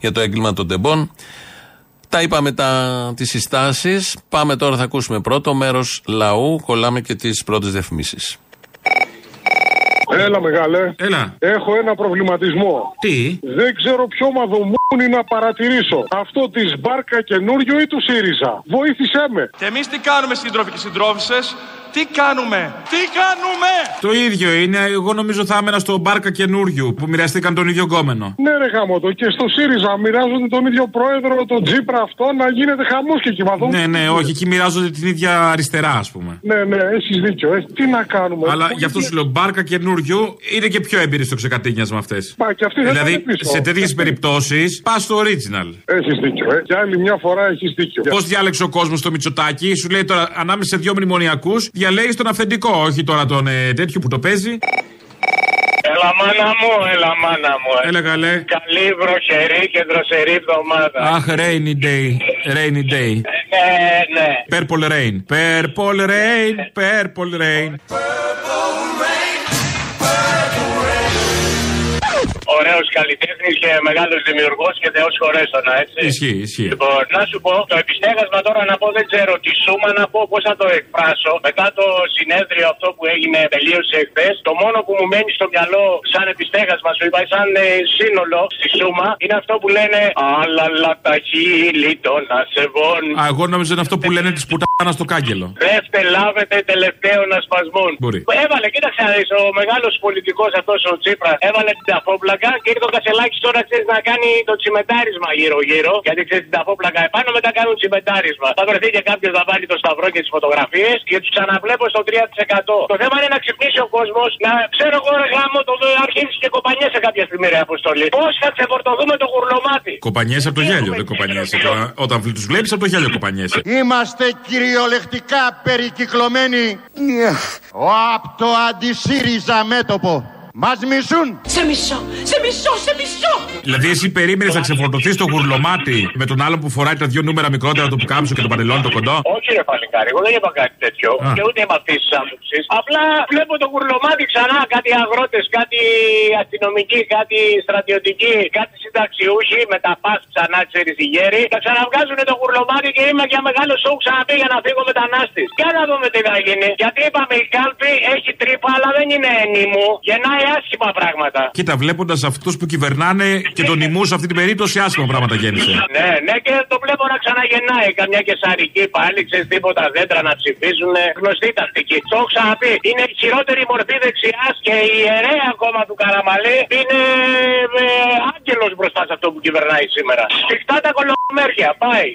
για το έγκλημα των τεμπών. Τα είπαμε τα, τις συστάσεις. Πάμε τώρα θα ακούσουμε πρώτο μέρος λαού. Κολλάμε και τις πρώτες διαφημίσεις. Έλα, μεγάλε. Έλα. Έχω ένα προβληματισμό. Τι; Δεν ξέρω ποιο μαδομούνι να παρατηρήσω. Αυτό της Μπάρκα καινούριο ή του ΣΥΡΙΖΑ. Βοήθησέ με. Και εμείς τι κάνουμε, σύντροφοι και συντρόφισσες; Τι κάνουμε, τι κάνουμε! Το ίδιο είναι. Εγώ νομίζω θα έμενα στο μπάρκα καινούριου που μοιραστήκαν τον ίδιο γκόμενο. Ναι, ρε γάμο το. Και στο ΣΥΡΙΖΑ μοιράζονται τον ίδιο πρόεδρο, τον Τζίπρα αυτό, να γίνεται χαμός και εκεί μαδό. Ναι, ναι, όχι, εκεί μοιράζονται την ίδια αριστερά, ας πούμε. Ναι, ναι, έχεις δίκιο. Ε, τι να κάνουμε; Αλλά γι' αυτό σου λέω μπάρκα καινούριου είναι και πιο έμπειροι στο ξεκατίνιασμα αυτές. Μα και αυτή θα Δηλαδή, ήταν πίσω. σε τέτοιες περιπτώσεις πας στο original. Έχεις δίκιο. Ε. Και άλλη μια φορά έχεις δίκιο. Πώς διάλεξε ο κόσμος το Μητσοτάκι, σου λέει τώρα ανάμεσα σε δύο μνημονιακούς, διαλέγεις τον αυθεντικό, όχι τώρα τον ε, τέτοιο που το παίζει. Έλα μάνα μου, έλα μάνα μου. ε. Έλα καλέ. Καλή βροχερή και δροσερή εβδομάδα. Αχ, rainy day, rainy day. Ναι, ναι. Purple rain, purple rain, purple rain. Ωραίος καλλιτέχνης και μεγάλος δημιουργός και θεός χωρέστονα, έτσι. Ισχύει, ισχύει. Λοιπόν, να σου πω, το επιστέγασμα τώρα να πω δεν ξέρω τη σούμα να πω πώς θα το εκφράσω. Μετά το συνέδριο αυτό που έγινε, τελείωσε εχθέ, το μόνο που μου μένει στο μυαλό σαν επιστέγασμα, σου είπα, σαν ε, σύνολο στη σούμα, είναι αυτό που λένε Αλαλα τα χείλη των ασεβών. Α, εγώ νόμιζα είναι αυτό που λένε τη πουτάνας στο κάγκελο. Δεύτε λάβετε τελευταίων ασπασμών. Μπορεί. Έβαλε, κοίταξε να δεις, ο μεγάλος πολιτικός αυτός ο Τσίπρας έβαλε την ταφόπλακα και ήρθε ο Κασελάκης τώρα ξέρεις να κάνει το τσιμετάρισμα γύρω-γύρω. Γιατί ξέρεις την ταφόπλακα επάνω, μετά κάνουν τσιμετάρισμα. Θα βρεθεί και κάποιος να βάλει το σταυρό και τις φωτογραφίες και τους ξαναβλέπω στο 3%. Το θέμα είναι να ξυπνήσει ο κόσμος, να ξέρω εγώ ρε γάμο, το αρχίζεις και κοπανιέ σε κάποια στιγμή ρε αποστολή. Πώς θα ξεφορτωθούμε το γουρλωμάτι; Κοπανιέ από το γέλιο, δεν κοπανιέσαι τώρα. Όταν τους βλέπεις από το γέλιο κοπανιέσαι. Είμαστε κυριολεκτικά περικυκλωμένοι ο απ' το αντισύριζα μέτωπο. Μας μισούν. Σε μισό, σε μισό, σε μισό! Δηλαδή, εσύ περίμενες να ξεφορτωθείς το γουρλωμάτι με τον άλλο που φοράει τα δύο νούμερα μικρότερα του πουκάμισου και το παντελόνι το κοντό; Όχι ρε παλικάρι, εγώ δεν είπα κάτι τέτοιο. Α. Και ούτε είμαι αυτής της άποψης. Απλά βλέπω το γουρλωμάτι ξανά. Κάτι αγρότες, κάτι αστυνομικοί, κάτι στρατιωτικοί, κάτι συνταξιούχοι με τα πας ξανά, ξέρεις οι γέροι. Θα ξαναβγάζουν το γουρλωμάτι και είμαι για μεγάλο σοου ξαναπεί για να φύγω μετανάστης. Για να δούμε τι θα γίνει. Γιατί είπαμε η κάλπη έχει τρύπα, αλλά δεν είναι νήμου. Γεννάει άσχημα πράγματα. Κοίτα, βλέποντας αυτούς που κυβερνάνε και τον νημού σε αυτή την περίπτωση, άσχημα πράγματα γέννησε. Ναι, ναι, και το βλέπω να ξαναγεννάει. Καμιά και σαρική πάλι, ξέρεις τίποτα δέντρα να ψηφίζουν. Γνωστή τακτική. Το έχω ξαναπεί. Είναι η χειρότερη μορφή δεξιάς και η ιερέα ακόμα του Καραμαλή είναι ε, άγγελος μπροστά σε αυτό που κυβερνάει σήμερα. Σφιχτά τα κολομέρια, πάει.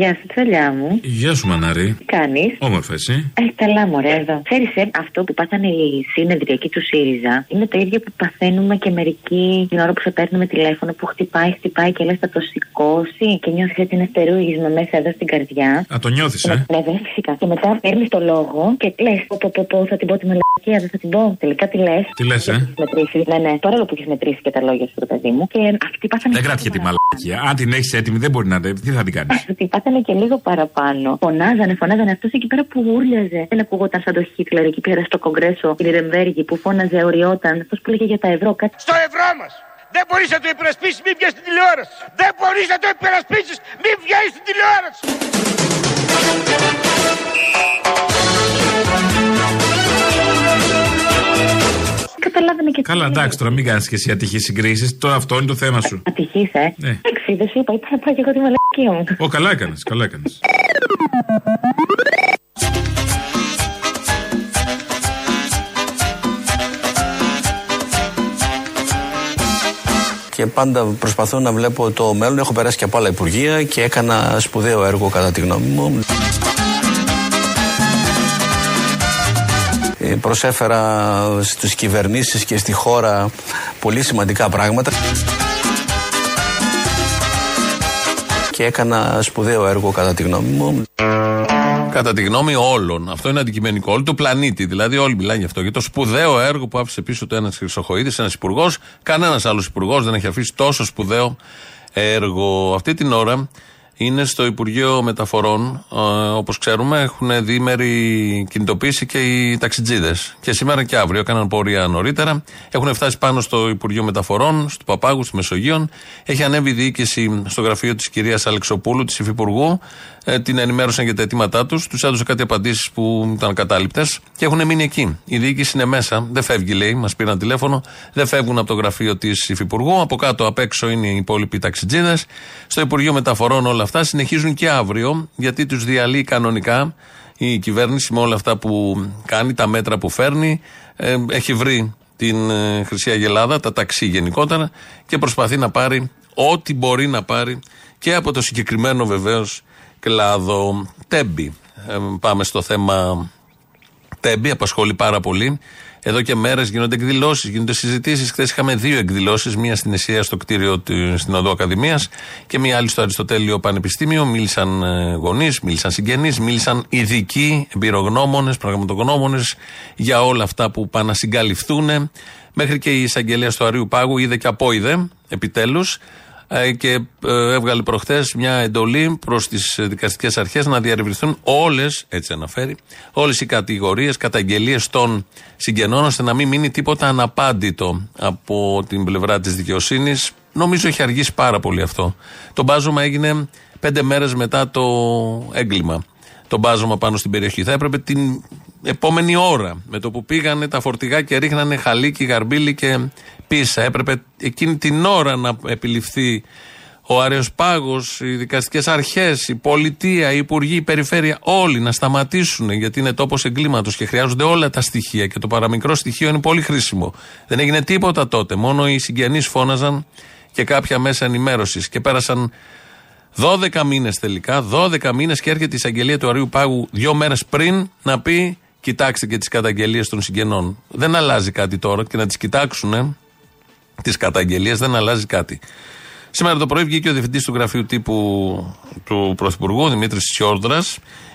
Γεια σου, τσαλιά μου. Γεια σου, Μανάρη. Τι κάνεις; Όμορφα, εσύ; Ε, καλά, μωρέ, εδώ. Ξέρεις, ε, αυτό που πάθανε οι συνεδριακοί του ΣΥΡΙΖΑ είναι το ίδιο που παθαίνουμε και μερικοί την ώρα που σε παίρνουμε τηλέφωνο που χτυπάει, χτυπάει και λες θα το σηκώσει και νιώθεις ότι είναι στερούγισμα μέσα εδώ στην καρδιά. Α, το νιώθεις, ε. Ναι, βέβαια, φυσικά. Και μετά παίρνεις το λόγο και λες: Πω, πω, πω, πω, θα την πω τη μελακία, δεν θα την πω. Τελικά τι λες. Τι λες, ε; Μετρήσει. Ναι, ναι, παρόλο που έχεις μετρήσει και τα λόγια σου, ρε παιδί μου. Και αυτοί πάθανε. Δεν κράτηκε τη μαλακία. Αν την έχεις έτοιμη, δεν μπορεί να. Τι θα την κάνεις; Την πάτανε και λίγο παραπάνω. Φωνάζανε, φωνάζανε. Αυτός εκεί πέρα που γούρλιαζε. Δεν ακούγονταν σαν το Χίτλερ εκεί πέρα στο Κογκρέσο, η Ρεμβέργη που φώναζε, οριόταν. Αυτός που λέγε για τα ευρώ, κάτι. Στο ευρώ μας! Δεν μπορείς να το υπερασπίσεις, μην βγαίνει στην τηλεόραση. Δεν μπορείς να το υπερασπίσεις, μην βγαίνει στην τηλεόραση. Καλά, εντάξει τώρα, μην κάνεις και εσύ ατυχείς συγκρίσεις. Τώρα αυτό είναι το θέμα σου. Ατυχή, ε. Ναι. Εντάξει, δεν σου είπα, είπα να πάω και εγώ τη μαλακία μου. Ω, καλά έκανες, καλά έκανες. Και πάντα προσπαθώ να βλέπω το μέλλον. Έχω περάσει και από άλλα υπουργεία και έκανα σπουδαίο έργο κατά τη γνώμη μου. Προσέφερα στις κυβερνήσεις και στη χώρα πολύ σημαντικά πράγματα και έκανα σπουδαίο έργο κατά τη γνώμη μου. Κατά τη γνώμη όλων. Αυτό είναι αντικειμενικό. Όλου του πλανήτη. Δηλαδή, όλοι μιλάνε γι' αυτό. Για το σπουδαίο έργο που άφησε πίσω του ένας Χρυσοχοίδης, ένας υπουργός. Κανένας άλλος υπουργός δεν έχει αφήσει τόσο σπουδαίο έργο. Αυτή την ώρα είναι στο Υπουργείο Μεταφορών. Όπως ξέρουμε, έχουν διήμερη κινητοποίηση και οι ταξιτζίδες. Και σήμερα και αύριο έκαναν πορεία νωρίτερα. Έχουν φτάσει πάνω στο Υπουργείο Μεταφορών, στο Παπάγου, στη Μεσογείων. Έχει ανέβει η διοίκηση στο γραφείο της κυρίας Αλεξοπούλου, της Υφυπουργού. Ε, την ενημέρωσαν για τα αιτήματά τους. Τους έδωσε κάτι απαντήσεις που ήταν κατάληπτες και έχουν μείνει εκεί. Η διοίκηση είναι μέσα. Δεν φεύγει, λέει. Μας πήραν τηλέφωνο. Δεν φεύγουν από το γραφείο της Υφυπουργού. Από κάτω απ' έξω είναι οι υπόλοιποι ταξιτζίδες. Στο Υπουργείο Μεταφορών όλα αυτά συνεχίζουν και αύριο, γιατί τους διαλύει κανονικά η κυβέρνηση με όλα αυτά που κάνει, τα μέτρα που φέρνει. Ε, έχει βρει την ε, Χρυσή Αγελάδα, τα ταξί γενικότερα και προσπαθεί να πάρει ό,τι μπορεί να πάρει και από το συγκεκριμένο βεβαίως κλάδο Τέμπη. Ε, πάμε στο θέμα Τέμπη, απασχολεί πάρα πολύ. Εδώ και μέρες γίνονται εκδηλώσεις, γίνονται συζητήσεις. Χθες είχαμε δύο εκδηλώσεις, μία στην Εσία στο κτίριο του- στην Οδό Ακαδημίας και μία άλλη στο Αριστοτέλειο Πανεπιστήμιο. Μίλησαν γονείς, μίλησαν συγγενείς, μίλησαν ειδικοί, εμπειρογνώμονες, πραγματογνώμονες για όλα αυτά που πάνε να συγκαλυφθούν. Μέχρι και η εισαγγελέα του Αρίου Πάγου είδε και απόειδε, επιτέλους, ε, και ε, έβγαλε προχθές μια εντολή προς τις δικαστικές αρχές να διαρευνηθούν όλες, έτσι αναφέρει, όλες οι κατηγορίες, καταγγελίες των συγγενών, ώστε να μην μείνει τίποτα αναπάντητο από την πλευρά της δικαιοσύνης. Νομίζω έχει αργήσει πάρα πολύ αυτό. Το μπάζωμα έγινε πέντε μέρες μετά το έγκλημα. Το μπάζωμα πάνω στην περιοχή. Θα έπρεπε την επόμενη ώρα, με το που πήγανε τα φορτηγά και ρίχνανε χαλίκι, γαρμπίλι και πίσα. Έπρεπε εκείνη την ώρα να επιληφθεί ο Άριος Πάγος, οι δικαστικές αρχές, η πολιτεία, οι υπουργοί, η περιφέρεια, όλοι να σταματήσουν γιατί είναι τόπος εγκλήματος και χρειάζονται όλα τα στοιχεία και το παραμικρό στοιχείο είναι πολύ χρήσιμο. Δεν έγινε τίποτα τότε, μόνο οι συγγενείς φώναζαν και κάποια μέσα ενημέρωσης και πέρασαν 12 μήνες τελικά, 12 μήνες και έρχεται η εισαγγελία του Αρίου Πάγου δύο μέρες πριν να πει: Κοιτάξτε και τις καταγγελίες των συγγενών. Δεν αλλάζει κάτι τώρα και να τις κοιτάξουν ε, τις καταγγελίες, δεν αλλάζει κάτι. Σήμερα το πρωί βγήκε ο διευθυντής του γραφείου τύπου του Πρωθυπουργού, Δημήτρης Τσιόρδρα,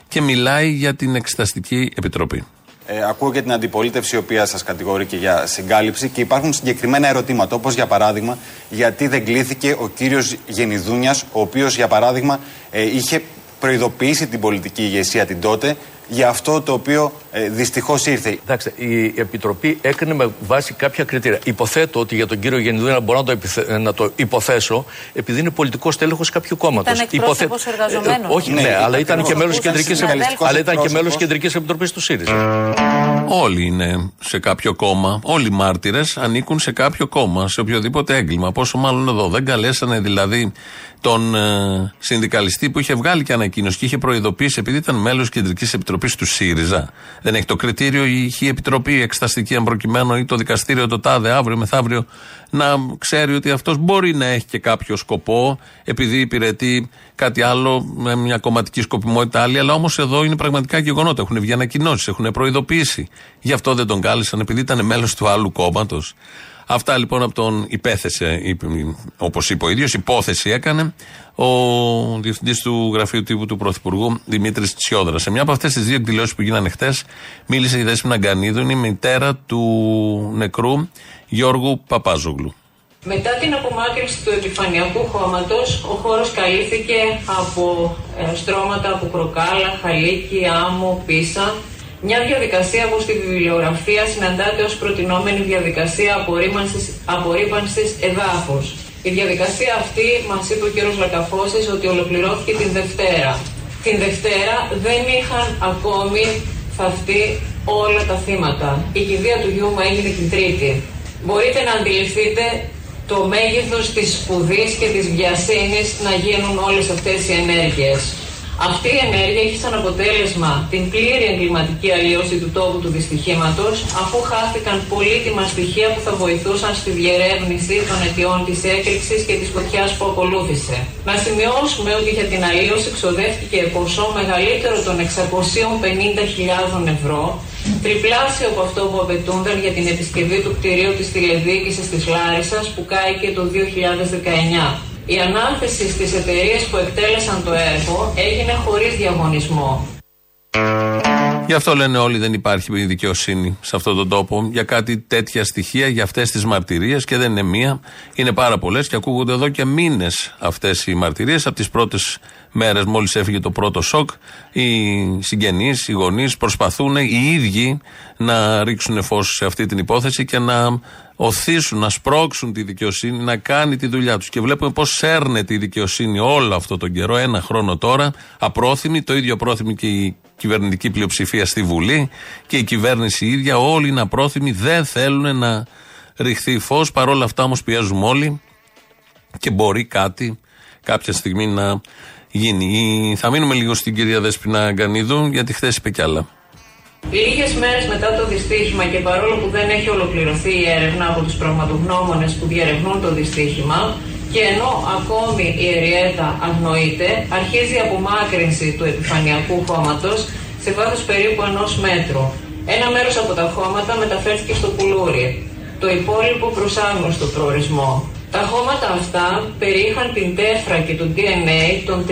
και μιλάει για την Εξεταστική Επιτροπή. Ε, ακούω και την αντιπολίτευση η οποία σας κατηγορεί και για συγκάλυψη και υπάρχουν συγκεκριμένα ερωτήματα. Όπως για παράδειγμα, γιατί δεν κλήθηκε ο κύριος Γενιδούνιας, ο οποίος για παράδειγμα ε, είχε προειδοποιήσει την πολιτική ηγεσία την τότε για αυτό το οποίο ε, δυστυχώς ήρθε. Εντάξει, η Επιτροπή έκανε με βάση κάποια κριτήρια. Υποθέτω ότι για τον κύριο Γενιδούνα μπορώ να το, επιθε- να το υποθέσω, επειδή είναι πολιτικός τέλεχο κάποιου κόμματος. Ήταν εκπρόσωπος εργαζομένων. όχι, Ναι, ναι, ήταν αλλά ήταν και εκπρόσωπος. μέλος Ήταν κεντρικής συνδικαλιστικός αλλά ήταν και εκπρόσωπος. μέλος κεντρικής επιτροπής του ΣΥΡΙΖΑ. Όλοι είναι σε κάποιο κόμμα. Όλοι οι μάρτυρες ανήκουν σε κάποιο κόμμα, σε οποιοδήποτε έγκλημα. Πόσο μάλλον εδώ. Δεν καλέσανε δηλαδή τον ε, συνδικαλιστή που είχε βγάλει και ανακοίνωση και είχε προειδοποιήσει επειδή ήταν μέλος κεντρικής επιτροπής του ΣΥΡΙΖΑ. Δεν έχει το κριτήριο η η επιτροπή εξεταστική, αν προκειμένου, ή το δικαστήριο το τάδε αύριο μεθαύριο να ξέρει ότι αυτός μπορεί να έχει και κάποιο σκοπό επειδή υπηρετεί κάτι άλλο με μια κομματική σκοπιμότητα άλλη. Αλλά όμως εδώ είναι πραγματικά γεγονότα. Έχουν βγει ανακοινώσεις, έχουν προειδοποιήσει. Γι' αυτό δεν τον κάλεσαν, επειδή ήταν μέλος του άλλου κόμματος. Αυτά λοιπόν από τον υπέθεσε, όπως είπε ο ίδιος, υπόθεση έκανε ο διευθυντής του γραφείου τύπου του Πρωθυπουργού Δημήτρης Τσιόδρας. Σε μια από αυτές τις δύο εκδηλώσεις που γίνανε χτες, μίλησε η Δέσποινα Γκανίδου, είναι η μητέρα του νεκρού Γιώργου Παπάζογλου. Μετά την απομάκρυνση του επιφανειακού χώματος, ο χώρος καλύφθηκε από ε, στρώματα από κροκάλα, χαλίκι, άμμο, πίσα. Μια διαδικασία που στη βιβλιογραφία συναντάται ως προτινόμενη διαδικασία απορρίμανσης, απορρίπανσης εδάφους. Η διαδικασία αυτή, μας είπε ο κ. Λακαφώσης, ότι ολοκληρώθηκε την Δευτέρα. Την Δευτέρα δεν είχαν ακόμη θαυτεί όλα τα θύματα. Η κηδεία του γιού μου έγινε την Τρίτη. Μπορείτε να αντιληφθείτε το μέγεθος της σπουδής και της βιασύνης να γίνουν όλες αυτές οι ενέργειες. Αυτή η ενέργεια έχει σαν αποτέλεσμα την πλήρη εγκληματική αλλίωση του τόπου του δυστυχήματος, αφού χάθηκαν πολύτιμα στοιχεία που θα βοηθούσαν στη διερεύνηση των αιτιών της έκρηξης και της φωτιάς που ακολούθησε. Να σημειώσουμε ότι για την αλλίωση ξοδεύτηκε ποσό μεγαλύτερο των 650.000 ευρώ, τριπλάσιο από αυτό που απαιτούνταν για την επισκευή του κτηρίου της τηλεδιοίκησης της Λάρισας που κάηκε το 2019. Η ανάθεση στις εταιρείες που εκτέλεσαν το έργο έγινε χωρίς διαγωνισμό. Γι' αυτό λένε όλοι δεν υπάρχει δικαιοσύνη σε αυτόν τον τόπο για κάτι τέτοια στοιχεία, για αυτές τις μαρτυρίες και δεν είναι μία. Είναι πάρα πολλές και ακούγονται εδώ και μήνες αυτές οι μαρτυρίες. Από τις πρώτες μέρες, μόλις έφυγε το πρώτο σοκ, οι συγγενείς, οι γονείς προσπαθούν οι ίδιοι να ρίξουν φως σε αυτή την υπόθεση και να οθήσουν, να σπρώξουν τη δικαιοσύνη να κάνει τη δουλειά τους. Και βλέπουμε πώς σέρνεται η δικαιοσύνη όλο αυτό τον καιρό, ένα χρόνο τώρα, απρόθυμη, το ίδιο απρόθυμη και η κυβερνητική πλειοψηφία στη Βουλή και η κυβέρνηση ίδια, όλοι είναι απρόθυμοι, δεν θέλουν να ρηχθεί φως. Παρόλα αυτά όμως πιέζουμε όλοι και μπορεί κάτι κάποια στιγμή να γίνει. Θα μείνουμε λίγο στην κυρία Δέσποινα Γκανίδου, γιατί χθες είπε κι άλλα. Λίγες μέρες μετά το δυστύχημα και παρόλο που δεν έχει ολοκληρωθεί η έρευνα από τους πραγματογνώμονες που διερευνούν το δυστύχημα και ενώ ακόμη η Εριέτα αγνοείται, αρχίζει η απομάκρυνση του επιφανειακού χώματος σε βάθος περίπου ενός μέτρου. Ένα μέρος από τα χώματα μεταφέρθηκε στο πουλούρι. Το υπόλοιπο προς άγνωστο προορισμό. Τα χώματα αυτά περιείχαν την τέφρα και το DNA των 30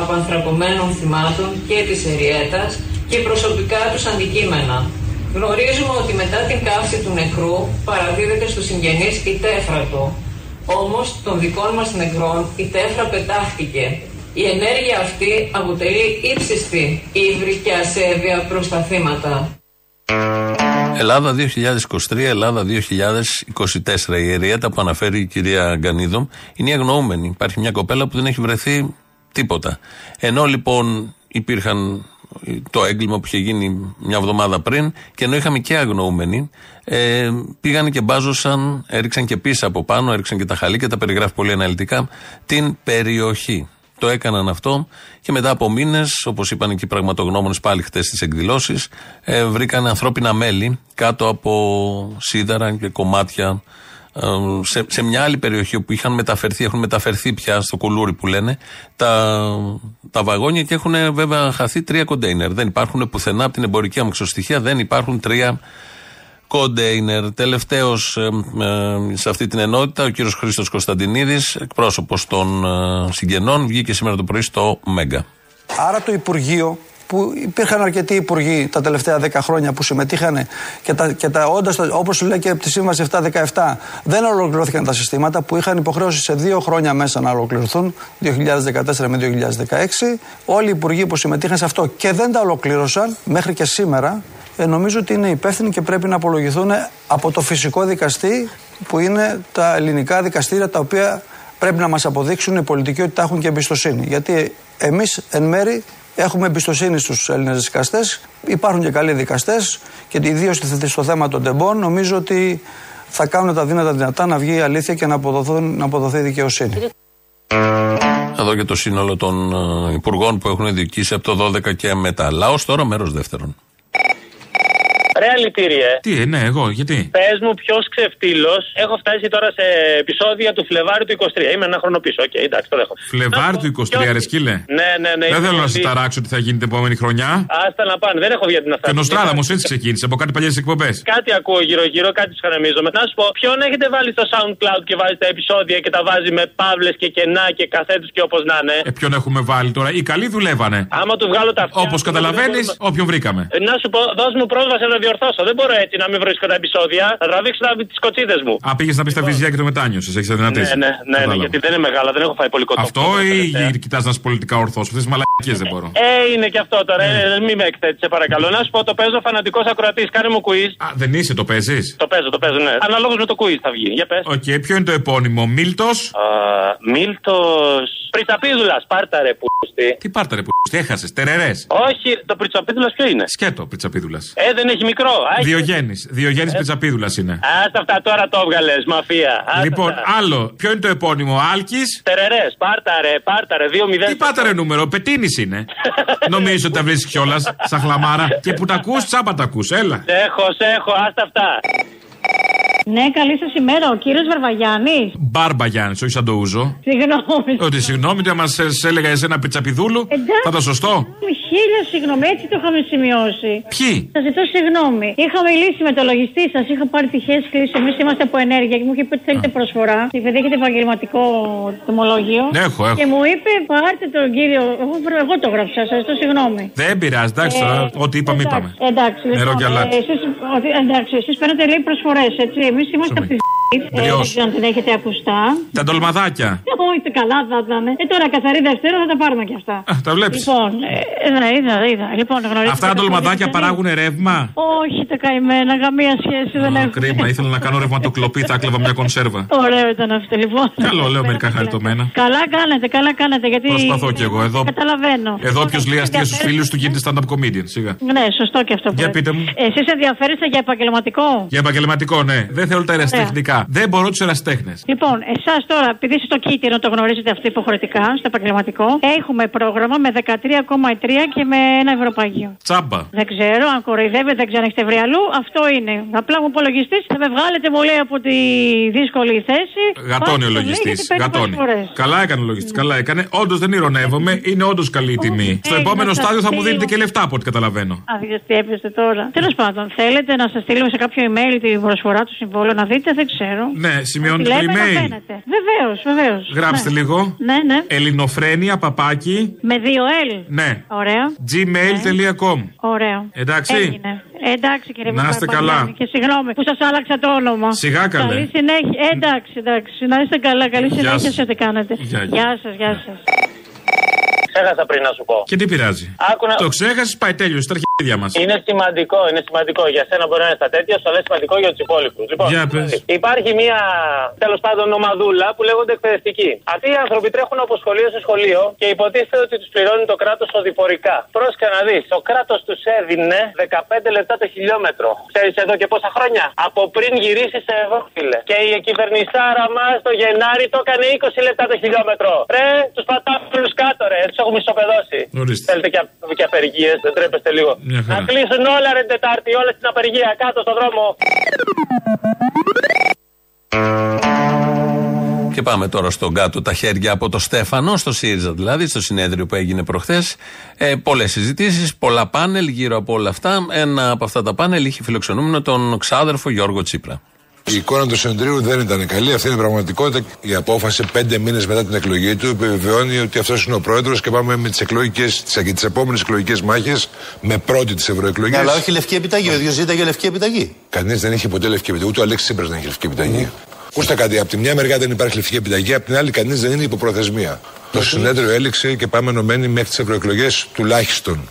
απανθρακωμένων θυμάτων και της Εριέτας και προσωπικά τους αντικείμενα. Γνωρίζουμε ότι μετά την καύση του νεκρού παραδίδεται στους συγγενείς η τέφρα του. Όμως των δικών μας νεκρών η τέφρα πετάχτηκε. Η ενέργεια αυτή αποτελεί ύψιστη ύβρη και ασέβεια προς τα θύματα. Ελλάδα 2023, Ελλάδα 2024. Η Εριέτα που αναφέρει η κυρία Γκανίδο είναι η αγνοούμενη. Υπάρχει μια κοπέλα που δεν έχει βρεθεί τίποτα. Ενώ λοιπόν υπήρχαν το έγκλημα που είχε γίνει μια εβδομάδα πριν και ενώ είχαμε και αγνοούμενοι, ε, πήγαν και μπάζωσαν, έριξαν και πίσω από πάνω, έριξαν και τα χαλίκια, τα περιγράφει πολύ αναλυτικά, την περιοχή. Το έκαναν αυτό και μετά από μήνες, όπως είπαν και οι πραγματογνώμονες πάλι χτες στις εκδηλώσεις, ε, βρήκαν ανθρώπινα μέλη κάτω από σίδερα και κομμάτια ε, σε, σε μια άλλη περιοχή όπου είχαν μεταφερθεί, έχουν μεταφερθεί πια στο κουλούρι που λένε, τα, τα βαγόνια και έχουν βέβαια χαθεί τρία κοντέινερ. Δεν υπάρχουν πουθενά από την εμπορική αμαξοστοιχεία, δεν υπάρχουν τρία κοντέινερ. Τελευταίος ε, ε, σε αυτή την ενότητα, ο κύριος Χρήστος Κωνσταντινίδης, εκπρόσωπος των ε, συγγενών, βγήκε σήμερα το πρωί στο Μέγκα. Άρα το Υπουργείο που υπήρχαν αρκετοί υπουργοί τα τελευταία 10 χρόνια που συμμετείχαν και τα, και τα όντας, όπως λέει και από τη Σύμβαση 7-17 δεν ολοκληρώθηκαν τα συστήματα που είχαν υποχρέωση σε δύο χρόνια μέσα να ολοκληρωθούν 2014 με 2016 όλοι οι υπουργοί που συμμετείχαν σε αυτό και δεν τα ολοκλήρωσαν μέχρι και σήμερα ε, νομίζω ότι είναι υπεύθυνοι και πρέπει να απολογηθούν από το φυσικό δικαστή που είναι τα ελληνικά δικαστήρια τα οποία πρέπει να μας αποδείξουν οι πολιτικοί ότι τα έχουν και εμπιστοσύνη. Γιατί εμείς εν μέρη έχουμε εμπιστοσύνη στους Έλληνες δικαστές, υπάρχουν και καλοί δικαστές και ιδίως στο θέμα των τεμπών νομίζω ότι θα κάνουν τα δύνατα δυνατά να βγει η αλήθεια και να, αποδοθούν, να αποδοθεί η δικαιοσύνη. Εδώ και το σύνολο των ε, υπουργών που έχουν διοικήσει από το 12 και μετά. Λαός τώρα μέρος δεύτερον. Ρε αλητήριε. Τι, ε, ναι, εγώ, γιατί; Πες μου ποιος ξεφτύλος. Έχω φτάσει τώρα σε επεισόδια του Φλεβάρι του 23. Είμαι ένα χρόνο πίσω. Οκ, okay, εντάξει, το δέχομαι. Φλεβάρι του 23, ρε σκύλε. Ναι, ναι, ναι. Δεν θέλω να σε ταράξω τι θα γίνει την επόμενη χρονιά. Άστα να πάνε, δεν έχω βγει την αυτά. Και Νοστράδα μου έτσι ξεκίνησε από κάτι παλιές εκπομπές. Κάτι ακούω γύρω-γύρω, κάτι τους χαραμίζομαι. Να σου πω, ποιον έχετε βάλει στο SoundCloud και βάζει τα επεισόδια και τα βάζει με παύλες και κενά και καθέτους και όπως να είναι; Ε, ποιον έχουμε βάλει τώρα; Οι καλοί δουλεύανε. Άμα του βγάλω τα αυτιά. Όπως καταλαβαίνεις, όποιον βρήκαμε. Ε, να σου πω, δώσ' μου πρόσβαση να διορθώσω. Δεν μπορώ έτσι να μην βρίσκω τα επεισόδια. Θα τραβήξω τις κοτσίδες μου. Α, πήγες να πεις τα βυζιά και το μετάνιωσες. Έχεις αδυνατήσει. Ναι, ναι, ναι, ναι, γιατί δεν είναι μεγάλα, δεν έχω φάει πολύ κοντό. Αυτό ή κοιτάς να είσαι πολιτικά ορθός. Αυτές τις μαλακίες δεν μπορώ. Ε, είναι και αυτό τώρα. Ναι. Ε, μην με εκθέτει, παρακαλώ. Να σου πω, το παίζω φανατικός ακροατής. Κάνε μου quiz. Α, δεν είσαι, το παίζεις; Το παίζω, το παίζω, ναι. Αναλόγως με το quiz θα βγει. Για πες. Οκ, ποιο είναι το επώνυμο, Μίλτος; Μίλτος. Πριτσαπίδουλα, πάρτα ρε που. Τι πάρτα ρε που έχασες, τερερές. Όχι, το πριτσαπίδουλα ποιο είναι; Σκέτο, Πριτσαπίδουλα. Ε, δεν έχει μικρό. Α, έχει- Διογέννης. Διογέννης Ε. Πριτσαπίδουλα είναι. Άστα αυτά τώρα το έβγαλες, μαφία. Άστα Λοιπόν, αυτά. άλλο. Ποιο είναι το επώνυμο, Άλκης; Τερερέ, πάρτα ρε, πάρτα ρε, 2-0. Τι πάτα ρε νούμερο, πετίνης είναι. Νομίζω ότι τα βρίσκει κιόλας, σαν χλαμάρα. Και που τα ακούς, τσάμπα τα ακούς, έλα. Σε έχω, σε έχω, άστα αυτά. Ναι, καλή σας ημέρα, ο κύριος Βαρβαγιάννης. Μπάρμπα Γιάννη, όχι σαν το ούζο. Συγγνώμη. Ότι συγγνώμη, ότι μα έλεγα εσένα πιτσαπιδούλου. Εντάξει. Θα ήταν σωστό. Χίλια συγγνώμη, έτσι το είχαμε σημειώσει. Ποιοι; Σας ζητώ συγγνώμη. Είχα μιλήσει με το λογιστή σας, είχα πάρει τυχαίες κλήσει. Εμείς είμαστε από ενέργεια και μου είχε πει ότι θέλετε προσφορά. Επειδή έχετε επαγγελματικό τιμολόγιο. Ναι, έχω, έχω. Και μου είπε, πάρτε τον κύριο. Εγώ, εγώ το γράψα, σας ζητώ συγγνώμη. Δεν πειράζει, εντάξει τώρα. Ε, Ό,τι είπαμε, είπαμε. Εντάξει, Νερό λοιπόν, και αλάτι. ε, εσείς, ότι, εντάξει, εσείς παίρνετε λέει προσφορές, έτσι. Εμείς είμαστε από τη ε, Μπριός. δεν ξέρω αν την έχετε ακουστά. Τα ντολμαδάκια. Όχι, το καλά θα ήταν. Ε, τώρα καθαρή Δευτέρα θα τα πάρουμε κι αυτά. Α, τα βλέπεις. Λοιπόν, ε, είδα, είδα, είδα. Λοιπόν, γνωρίζετε Αυτά τα καθαρή ντολμαδάκια Δευτέρα. παράγουν ρεύμα; Όχι, τα καημένα, καμία σχέση δεν Α, έχουν. Κρίμα, ήθελα να κάνω ρευματοκλοπή, θα έκλεβα μια κονσέρβα. Ωραίο ήταν αυτό, λοιπόν. Καλό, λέω μερικά χαριτωμένα. Καλά κάνετε, καλά κάνετε, γιατί... Προσπαθώ κι εγώ εδώ. Καταλαβαίνω. Εδώ όποιο λέει αστεία στους φίλους του γίνεται stand-up comedian, σιγά. Ναι, σωστό και αυτό που Για λέτε. πείτε μου. Εσείς ενδιαφέρεστε για επαγγελματικό; Για επαγγελματικό, ναι. Δεν θέλω τα ερασιτεχνικά. Δεν μπορώ τους ερασιτέχνες. Λοιπόν, εσάς τώρα, επειδή είστε στο κίτρινο, το γνωρίζετε αυτό υποχρεωτικά, στο επαγγελματικό, έχουμε πρόγραμμα με 13,3 και με ένα ευρωπαγείο. Τσάμπα. Δεν ξέρω αν κοροϊδεύετε, δεν ξέρω αν έχετε βρει αλλού. Αυτό είναι. Απλά μου υπολογιστής θα με βγάλετε, μου λέει, από τη δύσκολη θέση. Γατώνει ο Πάτε, λογιστής. λέει, γιατί παίρνει Γατώνει. προσφορές. Καλά έκανε ο λογιστής. Καλά έκανε. Όντως δεν ηρωνεύομαι. Είναι όντως καλή η τιμή. Στο ε, επόμενο να σας στάδιο θα μου στείλω. δίνετε και λεφτά από ό,τι καταλαβαίνω. Α, δεν τι έπεσε τώρα. Τέλος πάντων, θέλετε να σας στείλουμε σε κάποιο email την προσφορά του συμβόλου να δείτε, δεν ξέρω. Ναι, σημειώνετε το Λέμε να email. φαίνεται. Βεβαίως, βεβαίως. Γράψτε λίγο. Ναι, ναι. Ελληνοφρένια παπάκι. Με δύο L. Ναι. Ωραία. gmail.com. Ωραίο. Εντάξει. Έγινε. Εντάξει κύριε Να είστε Παπαγιάννη, καλά. Και συγγνώμη που σας άλλαξα το όνομα. Σιγά καλέ. Καλή συνέχεια. Ε, εντάξει, εντάξει. Να είστε καλά. Καλή Γεια συνέχεια σας. σε ό,τι κάνετε. Γεια, γεια. Γεια σας, γεια σας. Ξέχασα πριν να σου πω. Και τι πειράζει. Άκου να- Το ξέχασες, πάει τέλειο. Στα αρχίδια μας. Είναι σημαντικό, είναι σημαντικό. Για σένα μπορεί να είναι στα τέτοια, σου αλλά είναι σημαντικό για τους υπόλοιπους. Λοιπόν, Για πες. υπάρχει μια τέλος πάντων ομαδούλα που λέγονται εκπαιδευτικοί. Αυτοί οι άνθρωποι τρέχουν από σχολείο σε σχολείο και υποτίθεται ότι τους πληρώνει το κράτος οδηπορικά. Πρόσεχε να δεις, το κράτος τους έδινε 15 λεπτά το χιλιόμετρο. Ξέρεις εδώ και πόσα χρόνια; Από πριν γυρίσει σε εδώ, φίλε. Και η κυβερνησάρα μας το Γενάρη το έκανε 20 λεπτά το χιλιόμετρο. Ρε, τους πατάμε όλους κάτω, ρε. Τους έχουμε ισοπεδώσει. Ορίστε. Θέλετε και, απ- και απεργίες, δεν τρέπεστε λίγο. Μια χαρά. Να κλείσουν όλα ρε την Τετάρτη, όλα στην απεργία, κάτω στον δρόμο. Και πάμε τώρα στον κάτω τα χέρια από το Στέφανο, στο ΣΥΡΙΖΑ δηλαδή, στο συνέδριο που έγινε προχθές. Ε, Πολλές συζητήσεις, πολλά πάνελ γύρω από όλα αυτά. Ένα από αυτά τα πάνελ είχε φιλοξενούμενο τον ξάδερφο Γιώργο Τσίπρα. Η εικόνα του συνεδρίου δεν ήταν καλή. Αυτή είναι η πραγματικότητα. Η απόφαση πέντε μήνες μετά την εκλογή του επιβεβαιώνει ότι αυτός είναι ο πρόεδρος και πάμε με τις εκλογικές, τις επόμενες εκλογικές μάχες με πρώτη τι ευρωεκλογέ. Ναι, αλλά όχι λευκή επιταγή. Ο ίδιος ζήταγε λευκή επιταγή. Κανείς δεν είχε ποτέ λευκή επιταγή. Ούτε ο Αλέξης Τσίπρας δεν είχε λευκή επιταγή. Ακούστε κάτι. Από τη μια μεριά δεν υπάρχει λευκή επιταγή, από την άλλη κανείς δεν είναι υποπροθεσμία. Το συνέδριο έληξε και πάμε ενωμένοι μέχρι τις ευρωεκλογές τουλάχιστον.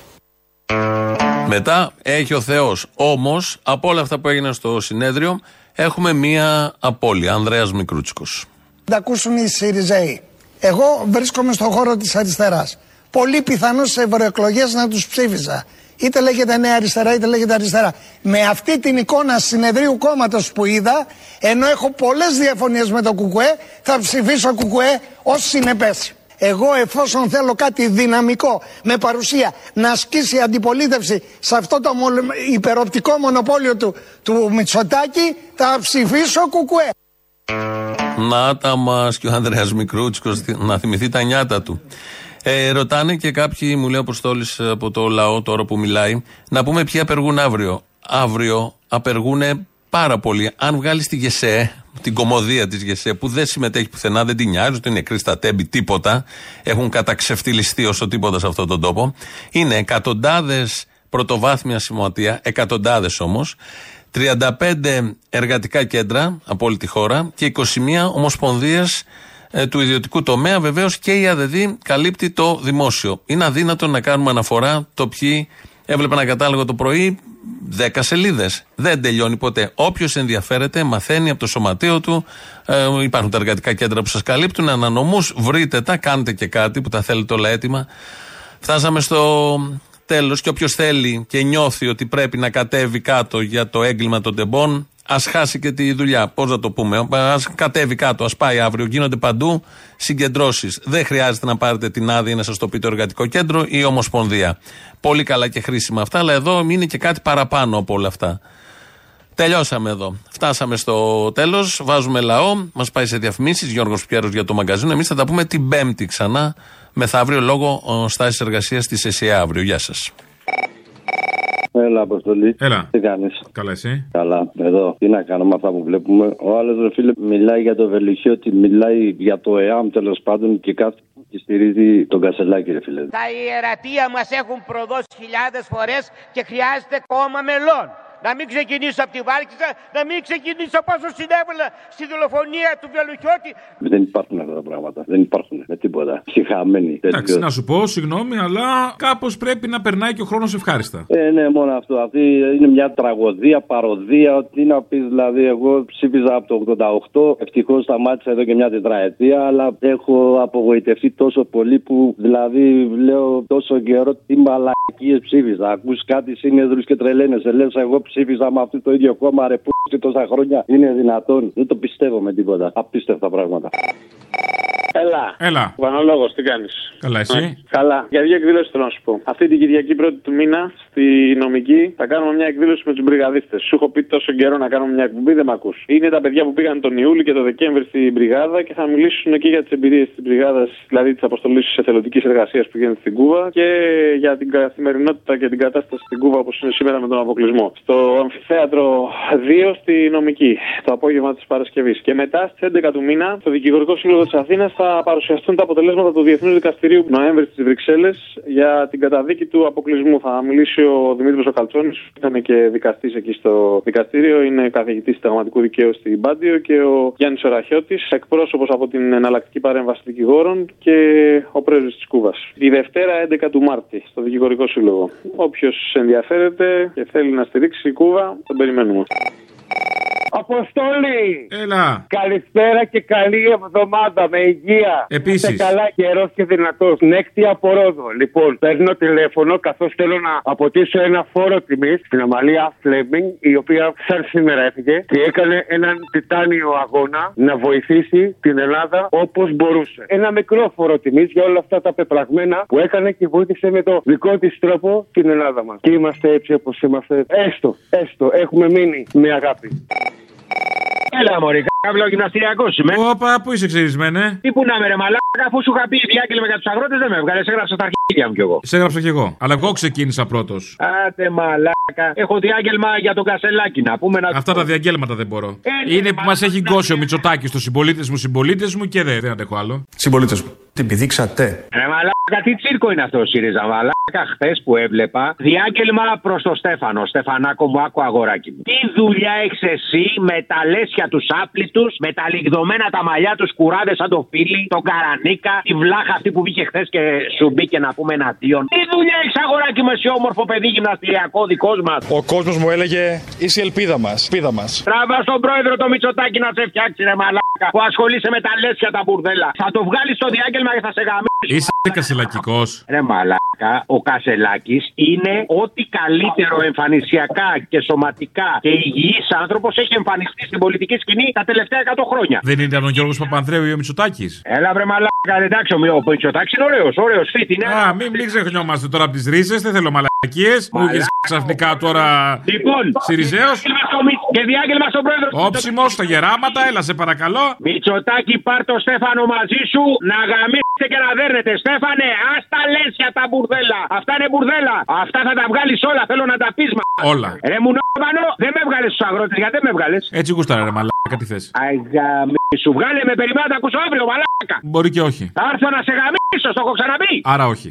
Μετά έχει ο Θεός. Όμως, από όλα αυτά που έγιναν στο συνέδριο, έχουμε μία απώλεια. Ανδρέας Μικρούτσικος. τα ακούσουν οι ΣΥΡΙΖΑΙ. Εγώ βρίσκομαι στον χώρο της αριστεράς. Πολύ πιθανό στι ευρωεκλογές να τους ψήφιζα. Είτε λέγεται Νέα Αριστερά, είτε λέγεται Αριστερά. Με αυτή την εικόνα συνεδρίου κόμματος που είδα, ενώ έχω πολλές διαφωνίες με το Κουκουέ, θα ψηφίσω Κουκουέ ως συνεπές. Εγώ, εφόσον θέλω κάτι δυναμικό με παρουσία να ασκήσει αντιπολίτευση σε αυτό το μολ- υπεροπτικό μονοπόλιο του, του Μητσοτάκη, θα ψηφίσω Κουκουέ. Να τα μας και ο Ανδρέας Μικρούτσικος να θυμηθεί τα νιάτα του. Ε, ρωτάνε και κάποιοι, μου λέει ο Αποστόλης από το λαό τώρα που μιλάει, να πούμε ποιοι απεργούν αύριο. Αύριο απεργούν πάρα πολλοί. Αν βγάλεις τη ΓΕΣΕ, την κομμωδία της ΓΕΣΕ, που δεν συμμετέχει πουθενά, δεν την νοιάζει, ούτε είναι κρίστα τέμπη, τίποτα. Έχουν καταξευτιλιστεί όσο τίποτα σε αυτόν τον τόπο. Είναι εκατοντάδες πρωτοβάθμια συμμορία, εκατοντάδες όμως, 35 εργατικά κέντρα από όλη τη χώρα και 21 ομοσπονδίες ε, του ιδιωτικού τομέα. Βεβαίως και η ΑΔΔ καλύπτει το δημόσιο. Είναι αδύνατο να κάνουμε αναφορά το ποιοι έβλεπε ένα κατάλογο το πρωί. 10 σελίδες. Δεν τελειώνει ποτέ. Όποιος ενδιαφέρεται, μαθαίνει από το σωματείο του. Ε, υπάρχουν τα εργατικά κέντρα που σας καλύπτουν. Ανανομούς, βρείτε τα, κάντε και κάτι που τα θέλετε όλα έτοιμα. Φτάσαμε στο τέλος και όποιος θέλει και νιώθει ότι πρέπει να κατέβει κάτω για το έγκλημα των τεμπών, ας χάσει και τη δουλειά. Πώς να το πούμε, α κατέβει κάτω, ας πάει αύριο. Γίνονται παντού συγκεντρώσεις. Δεν χρειάζεται να πάρετε την άδεια να σας το πει το εργατικό κέντρο ή η Ομοσπονδία. Πολύ καλά και χρήσιμα αυτά, αλλά εδώ είναι και κάτι παραπάνω από όλα αυτά. Τελειώσαμε εδώ. Φτάσαμε στο τέλος. Βάζουμε λαό. Μας πάει σε διαφημίσεις. Γιώργος Πιέρος για το μαγκαζίνο. Εμείς θα τα πούμε την Πέμπτη ξανά. Μεθαύριο λόγω στάσης εργασίας της ΕΣΥΑ αύριο. Γεια σας. Έλα, Αποστολή. Έλα. Τι κάνεις; Καλά, εσύ; Καλά. Εδώ. Τι να κάνω με αυτά που βλέπουμε. Ο άλλος, ρε φίλε, μιλάει για το Βελγίο, ότι μιλάει για το ΕΑΜ τέλος πάντων και κάθε και στηρίζει τον Κασελάκη, ρε φίλε. Τα ιερατεία μας έχουν προδώσει χιλιάδες φορές και χρειάζεται κόμμα μελών. Να μην ξεκινήσω από τη Βάρκησα, να μην ξεκινήσω πόσο συνέβαλα στη δολοφονία του Βελουχιώτη. Δεν υπάρχουν αυτά τα πράγματα. Δεν υπάρχουν με τίποτα. Ψυχαμένοι. Εντάξει, να σου πω, συγγνώμη, αλλά κάπως πρέπει να περνάει και ο χρόνος ευχάριστα. Ε, ναι, μόνο αυτό. Αυτή είναι μια τραγωδία, παροδία. Τι να πεις, δηλαδή, εγώ ψήφιζα από το 88. Ευτυχώς σταμάτησα εδώ και μια τετραετία, αλλά έχω απογοητευτεί τόσο πολύ που δηλαδή λέω τόσο καιρό τι μαλακίε ψήφιζα. Ακούς κάτι συνέδρου και τρελαίνεσαι. Λες, εγώ ψήφιζα με αυτό το ίδιο κόμμα ρε που και τόσα χρόνια. Είναι δυνατόν. Δεν το πιστεύω με τίποτα. Απίστευτα πράγματα. Έλα. Έλα. Βανολόγος, τι κάνεις; Καλά, εσύ; Καλά. Για δύο εκδήλωση θέλω να σου πω. Αυτή την Κυριακή πρώτη του μήνα στη νομική θα κάνουμε μια εκδήλωση με τους μπριγαδίστες. Σου έχω πει τόσο καιρό να κάνουμε μια εκπομπή, δεν με ακούς. Είναι τα παιδιά που πήγαν τον Ιούλιο και τον Δεκέμβρη στην μπριγάδα και θα μιλήσουν εκεί για τις εμπειρίες της μπριγάδας, δηλαδή τη αποστολή της εθελοντικής εργασίας που γίνεται στην Κούβα και για την καθημερινότητα και την κατάσταση στην Κούβα όπως είναι σήμερα με τον αποκλεισμό. Στο αμφιθέατρο 2 στη νομική, το απόγευμα της Παρασκευής. Και μετά στις 11 του μήνα, στο Δικηγορικό Σύλλογο της Αθήνας θα παρουσιαστούν τα αποτελέσματα του Διεθνούς Δικαστηρίου Νοέμβρη στις Βρυξέλλες για την καταδίκη του αποκλεισμού. Θα μιλήσει ο Δημήτρης Οκαλτσόνης, που ήταν και δικαστής εκεί στο δικαστήριο, είναι καθηγητής συνταγματικού δικαίου στην Πάντιο και ο Γιάννης Οραχιώτης, εκπρόσωπος από την εναλλακτική παρέμβαση δικηγόρων και ο πρέσβης της Κούβας. Η Δευτέρα 11 του Μάρτη στο Δικηγορικό Σύλλογο. Όποιος ενδιαφέρεται και θέλει να στηρίξει η Κούβα, τον περιμένουμε. Αποστολή! Έλα. Καλησπέρα και καλή εβδομάδα με υγεία. Επίσης. Είστε καλά, καιρός και δυνατός. Νέκτη από Ρόδο. Λοιπόν, παίρνω τηλέφωνο καθώς θέλω να αποτίσω ένα φόρο τιμής στην Αμαλία Φλέμινγκ, η οποία σαν σήμερα έφυγε και έκανε έναν τιτάνιο αγώνα να βοηθήσει την Ελλάδα όπως μπορούσε. Ένα μικρό φόρο τιμής για όλα αυτά τα πεπραγμένα που έκανε και βοήθησε με το δικό της τρόπο την Ελλάδα μας. Και είμαστε έτσι όπως είμαστε. Έστω, έστω, έχουμε μείνει με αγάπη. Έλα, Μωρή, κάβλο γυμναστηριακό είμαι. Όπα, πού είσαι ξυρισμένε. Τι που να με ρε μαλάκα, αφού σου είχα πει διάγγελμα για του αγρότες δεν με έβγαλε. Έγραψα τα αρχίδια μου κι εγώ. Σε έγραψα κι εγώ. Αλλά εγώ ξεκίνησα πρώτος. Άτε μαλάκα. Έχω διάγγελμα για τον Κασελάκη να πούμε να. Αυτά τα διαγγέλματα δεν μπορώ. Ε, Είναι που μας έχει γκώσει ο Μητσοτάκης στου συμπολίτες μου, συμπολίτες μου και δεν, δεν αντέχω άλλο. Συμπολίτες μου. Την πηδήξατε. Ρε μαλάκα, τι τσίρκο είναι αυτό, ΣΥΡΙΖΑ. Μαλάκα, χθες που έβλεπα διάγγελμα προς το Στέφανο. Στεφανάκο μου, άκου αγοράκι μου. Τι δουλειά έχεις εσύ με τα λέσια τους άπλητου, με τα λιγδωμένα τα μαλλιά τους κουράδες σαν το φίλι, τον καρανίκα, τη βλάχα αυτή που βγήκε χθες και σου μπήκε να πούμε εναντίον. Τι δουλειά έχεις αγοράκι με εσύ όμορφο παιδί γυμναστηριακό δικός μας; Ο κόσμος μου έλεγε είσαι η ελπίδα μας. Πίδα μας. Τράβα στον πρόεδρο το Μητσοτάκι να σε φτιάξει, ρε μαλάκα. Που ασχολείσαι με τα λέσια τα μπουρδέλα. Θα το βγάλεις στο διάγγελμα και θα σε γαμίσει. Είσαι κασελακικός. Ρε μαλάκα, ο Κασελάκης είναι ό,τι καλύτερο εμφανισιακά και σωματικά και υγιής άνθρωπος έχει εμφανιστεί στην πολιτική σκηνή τα τελευταία 100 χρόνια. Δεν ήταν ο Γιώργος Παπανδρέου ή ο Μητσοτάκης; Έλα βρε μαλάκα, εντάξει ο ο Μητσοτάκης είναι ωραίος, ωραίος φίτη. Είναι... Α, μην, μην ξεχνιόμαστε τώρα από τις ρίζες, δεν θέλω μαλακίες. Μου είχε ξαφνικά τώρα. Λοιπόν, Σιριζέος. Και διάγγελμα στον πρόεδρο. Όψιμος στα γεράματα, έλα σε παρακαλώ. Μητσοτάκη, πάρ το Στέφανο μαζί σου να γαμίσετε και να δέρνετε. Στέφανε, ας τα λέσια τα μπουρδέλα. Αυτά είναι μπουρδέλα. Αυτά θα τα βγάλεις όλα. Θέλω να τα πεις. Όλα. Ρε μου νόμανο, δεν με βγάλες στους αγρότες. Γιατί δεν με βγάλες; Έτσι γούσταρα, ρε μαλάκα, τι θες. Αγαμί, σου βγάλε με περιμένω να τα ακούσω αύριο, μαλάκα. Μπορεί και όχι. Θα έρθω να σε γαμίσω, το έχω ξαναπεί. Άρα όχι.